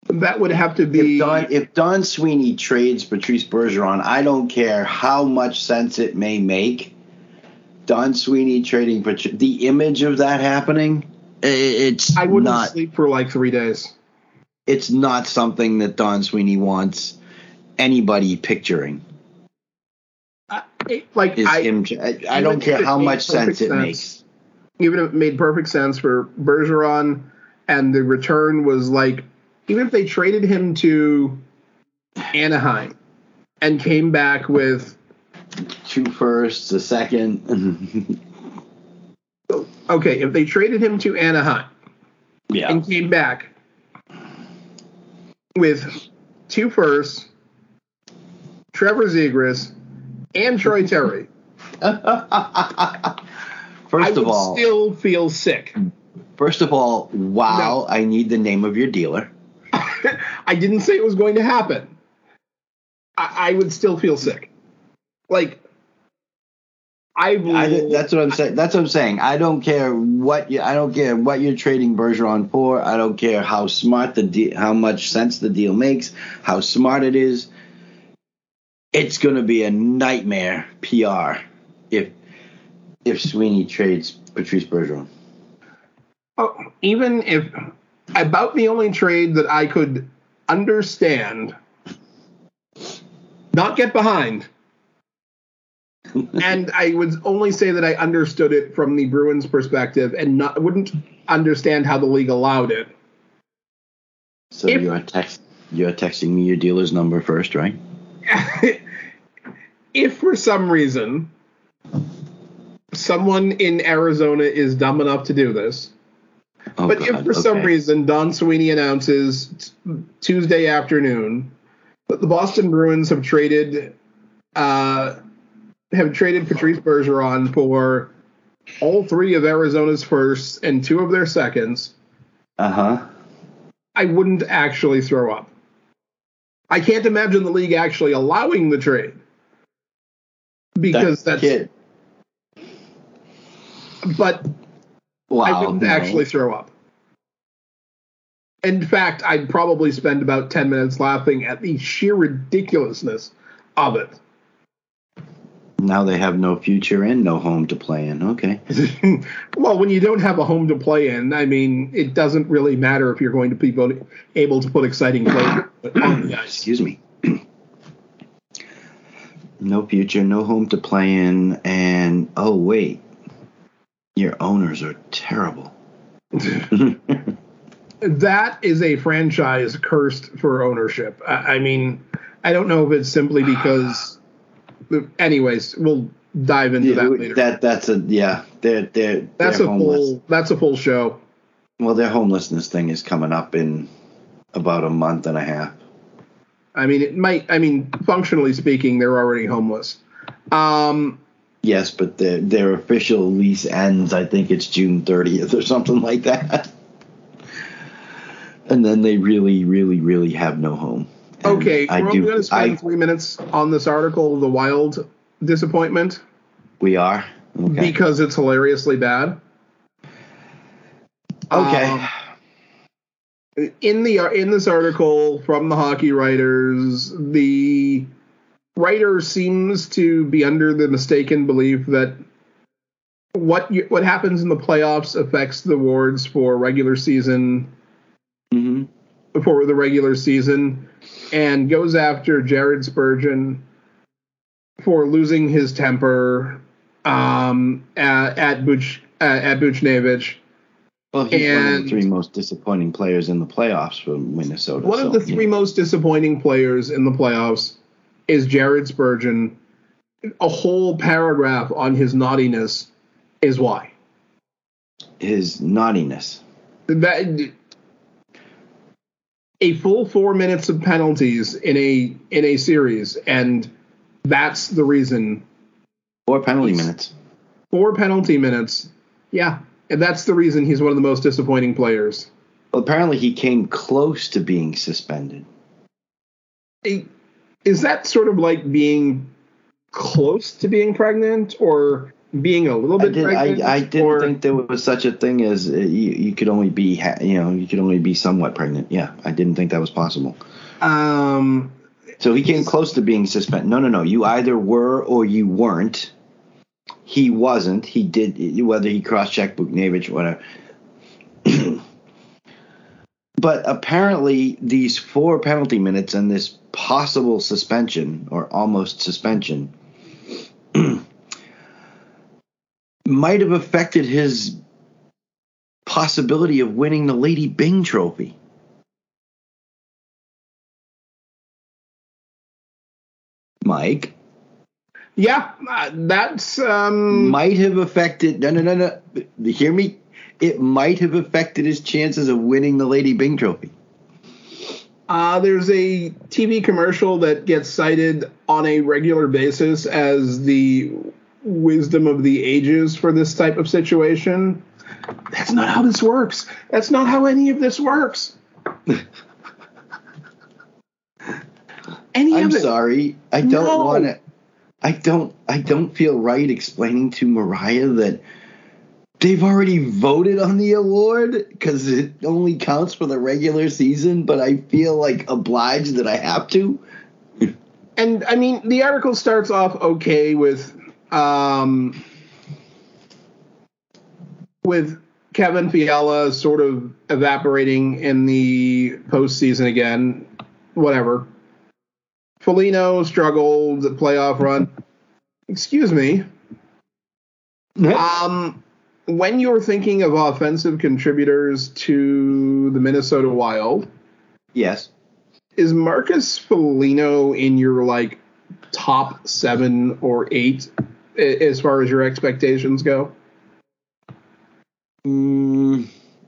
That would have to If be Don, if Don Sweeney trades Patrice Bergeron, I don't care how much sense it may make. Don Sweeney trading Patri- the image of that happening, it's I wouldn't not sleep for like three days. it's not something that Don Sweeney wants anybody picturing. I, it- like Is I, him? I, I don't care how much perfect sense it makes. even if it made perfect sense for Bergeron, and the return was like, even if they traded him to Anaheim and came back with Two firsts, a second. okay, if they traded him to Anaheim yeah. and came back with two firsts, Trevor Zegras, and Troy Terry, First of all, still feel sick. first of all, wow! I need the name of your dealer. I didn't say it was going to happen. I, I would still feel sick. Like, I, will, I, that's what I'm saying. That's what I'm saying. I don't care what you. I don't care what you're trading Bergeron for. I don't care how smart the de- how much sense the deal makes, how smart it is. It's going to be a nightmare PR if if Sweeney trades Patrice Bergeron. Oh, even if about the only trade that I could understand, not get behind, and I would only say that I understood it from the Bruins' perspective, and not wouldn't understand how the league allowed it. So If- you're text you're texting me your dealer's number first, right? if for some reason someone in Arizona is dumb enough to do this, Oh, but if God, for some reason Don Sweeney announces t- Tuesday afternoon that the Boston Bruins have traded uh, have traded Patrice Bergeron for all three of Arizona's firsts and two of their seconds, uh huh. I wouldn't actually throw up. I can't imagine the league actually allowing the trade because that's. kid. But Wow, I wouldn't no. actually throw up. In fact, I'd probably spend about 10 minutes laughing at the sheer ridiculousness of it. Now they have no future and no home to play in. Okay. well, when you don't have a home to play in, I mean, it doesn't really matter if you're going to be able- to put exciting play on the ice. Excuse me. no future, no home to play in, and oh wait, your owners are terrible. That is a franchise cursed for ownership. I, I mean, I don't know if it's simply because. Anyways, we'll dive into that later. that that's a yeah. They're they're that's they're a homeless. full. That's a full show. Well, their homelessness thing is coming up in about a month and a half. I mean, it might. I mean, functionally speaking, they're already homeless. Um, Yes, but their their official lease ends. I think it's June 30th or something like that. And then they really, really, really have no home. And okay, I we're do. going to spend I, three minutes on this article, "The Wild Disappointment," we are okay. because it's hilariously bad. okay. Um, in the in this article from the hockey writers, the writer seems to be under the mistaken belief that what you, what happens in the playoffs affects the awards for regular season hmm for the regular season, and goes after Jared Spurgeon for losing his temper um, at at Buch at Buchnevich. Well, he's one of the three most disappointing players in the playoffs for Minnesota. One of the three most disappointing players in the playoffs is Jared Spurgeon. A whole paragraph on his naughtiness is why. his naughtiness. That a full four minutes of penalties in a in a series, and that's the reason. Four penalty minutes. Four penalty minutes. Yeah, and that's the reason he's one of the most disappointing players. Well, apparently he came close to being suspended. Is that sort of like being close to being pregnant, or being a little bit I did, pregnant? I, I didn't or, think there was such a thing as uh, you, you could only be, ha- you know, you could only be somewhat pregnant. Yeah, I didn't think that was possible. Um, So he came close to being suspended. No, no, no. You either were or you weren't. He wasn't. He did whether he cross-checked Buchnevich or whatever. but apparently, these four penalty minutes and this possible suspension or almost suspension might have affected his possibility of winning the Lady Byng Trophy. Mike yeah, uh, that's um, might have affected. No, no, no, no. Hear me. It might have affected his chances of winning the Lady Byng Trophy. Uh, there's a TV commercial that gets cited on a regular basis as the wisdom of the ages for this type of situation. That's not how this works. That's not how any of this works. any I'm of it. sorry. I don't No. want to. I don't. I don't feel right explaining to Mariah that they've already voted on the award because it only counts for the regular season. But I feel like obliged that I have to. and I mean, the article starts off okay with um, with Kevin Fiala sort of evaporating in the postseason again. Whatever. Foligno struggled the playoff run. Excuse me. Um, when you're thinking of offensive contributors to the Minnesota Wild, Yes. is Marcus Foligno in your like top seven or eight as far as your expectations go? Mm,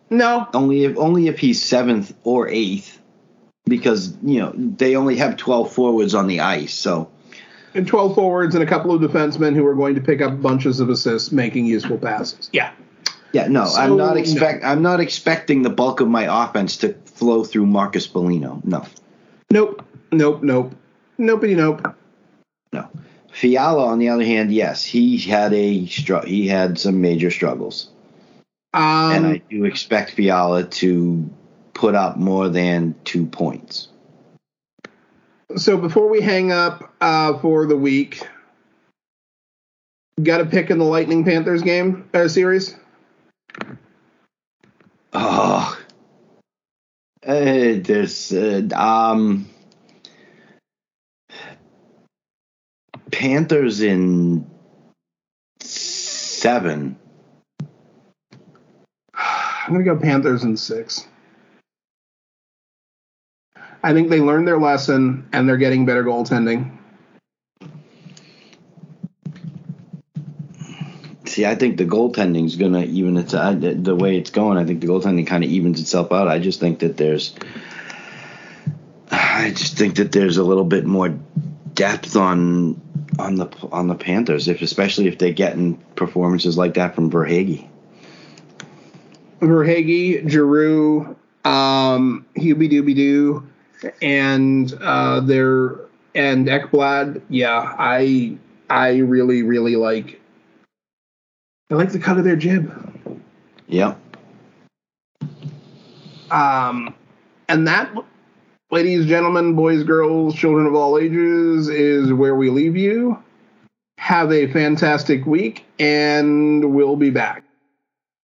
No. only if only if he's seventh or eighth, because you know they only have twelve forwards on the ice. So And 12 forwards and a couple of defensemen who are going to pick up bunches of assists making useful passes. Yeah. yeah, no, So, I'm not no. expect. I'm not expecting the bulk of my offense to flow through Marcus Foligno. No. Nope. Nope. Nope. Nopey nope. No. Fiala, on the other hand, yes, he had a str- he had some major struggles, and I Um, do expect Fiala to put up more than two points. so before we hang up uh, for the week, got a pick in the Lightning Panthers game uh, series? Oh, uh, there's uh, um Panthers in seven. I'm going to go Panthers in six. I think they learned their lesson and they're getting better goaltending. See, I think the goaltending's gonna even it's the the way it's going. I think the goaltending kind of evens itself out. I just think that there's, I just think that there's a little bit more depth on on the on the Panthers, if especially if they get in performances like that from Verhaeghe. Verhaeghe, Giroux, um, Hubie Doobie Doo, and uh, their and Ekblad. Yeah, I I really really like. I like the cut of their jib. Yep. Um, and that, ladies, gentlemen, boys, girls, children of all ages, is where we leave you. Have a fantastic week, and we'll be back.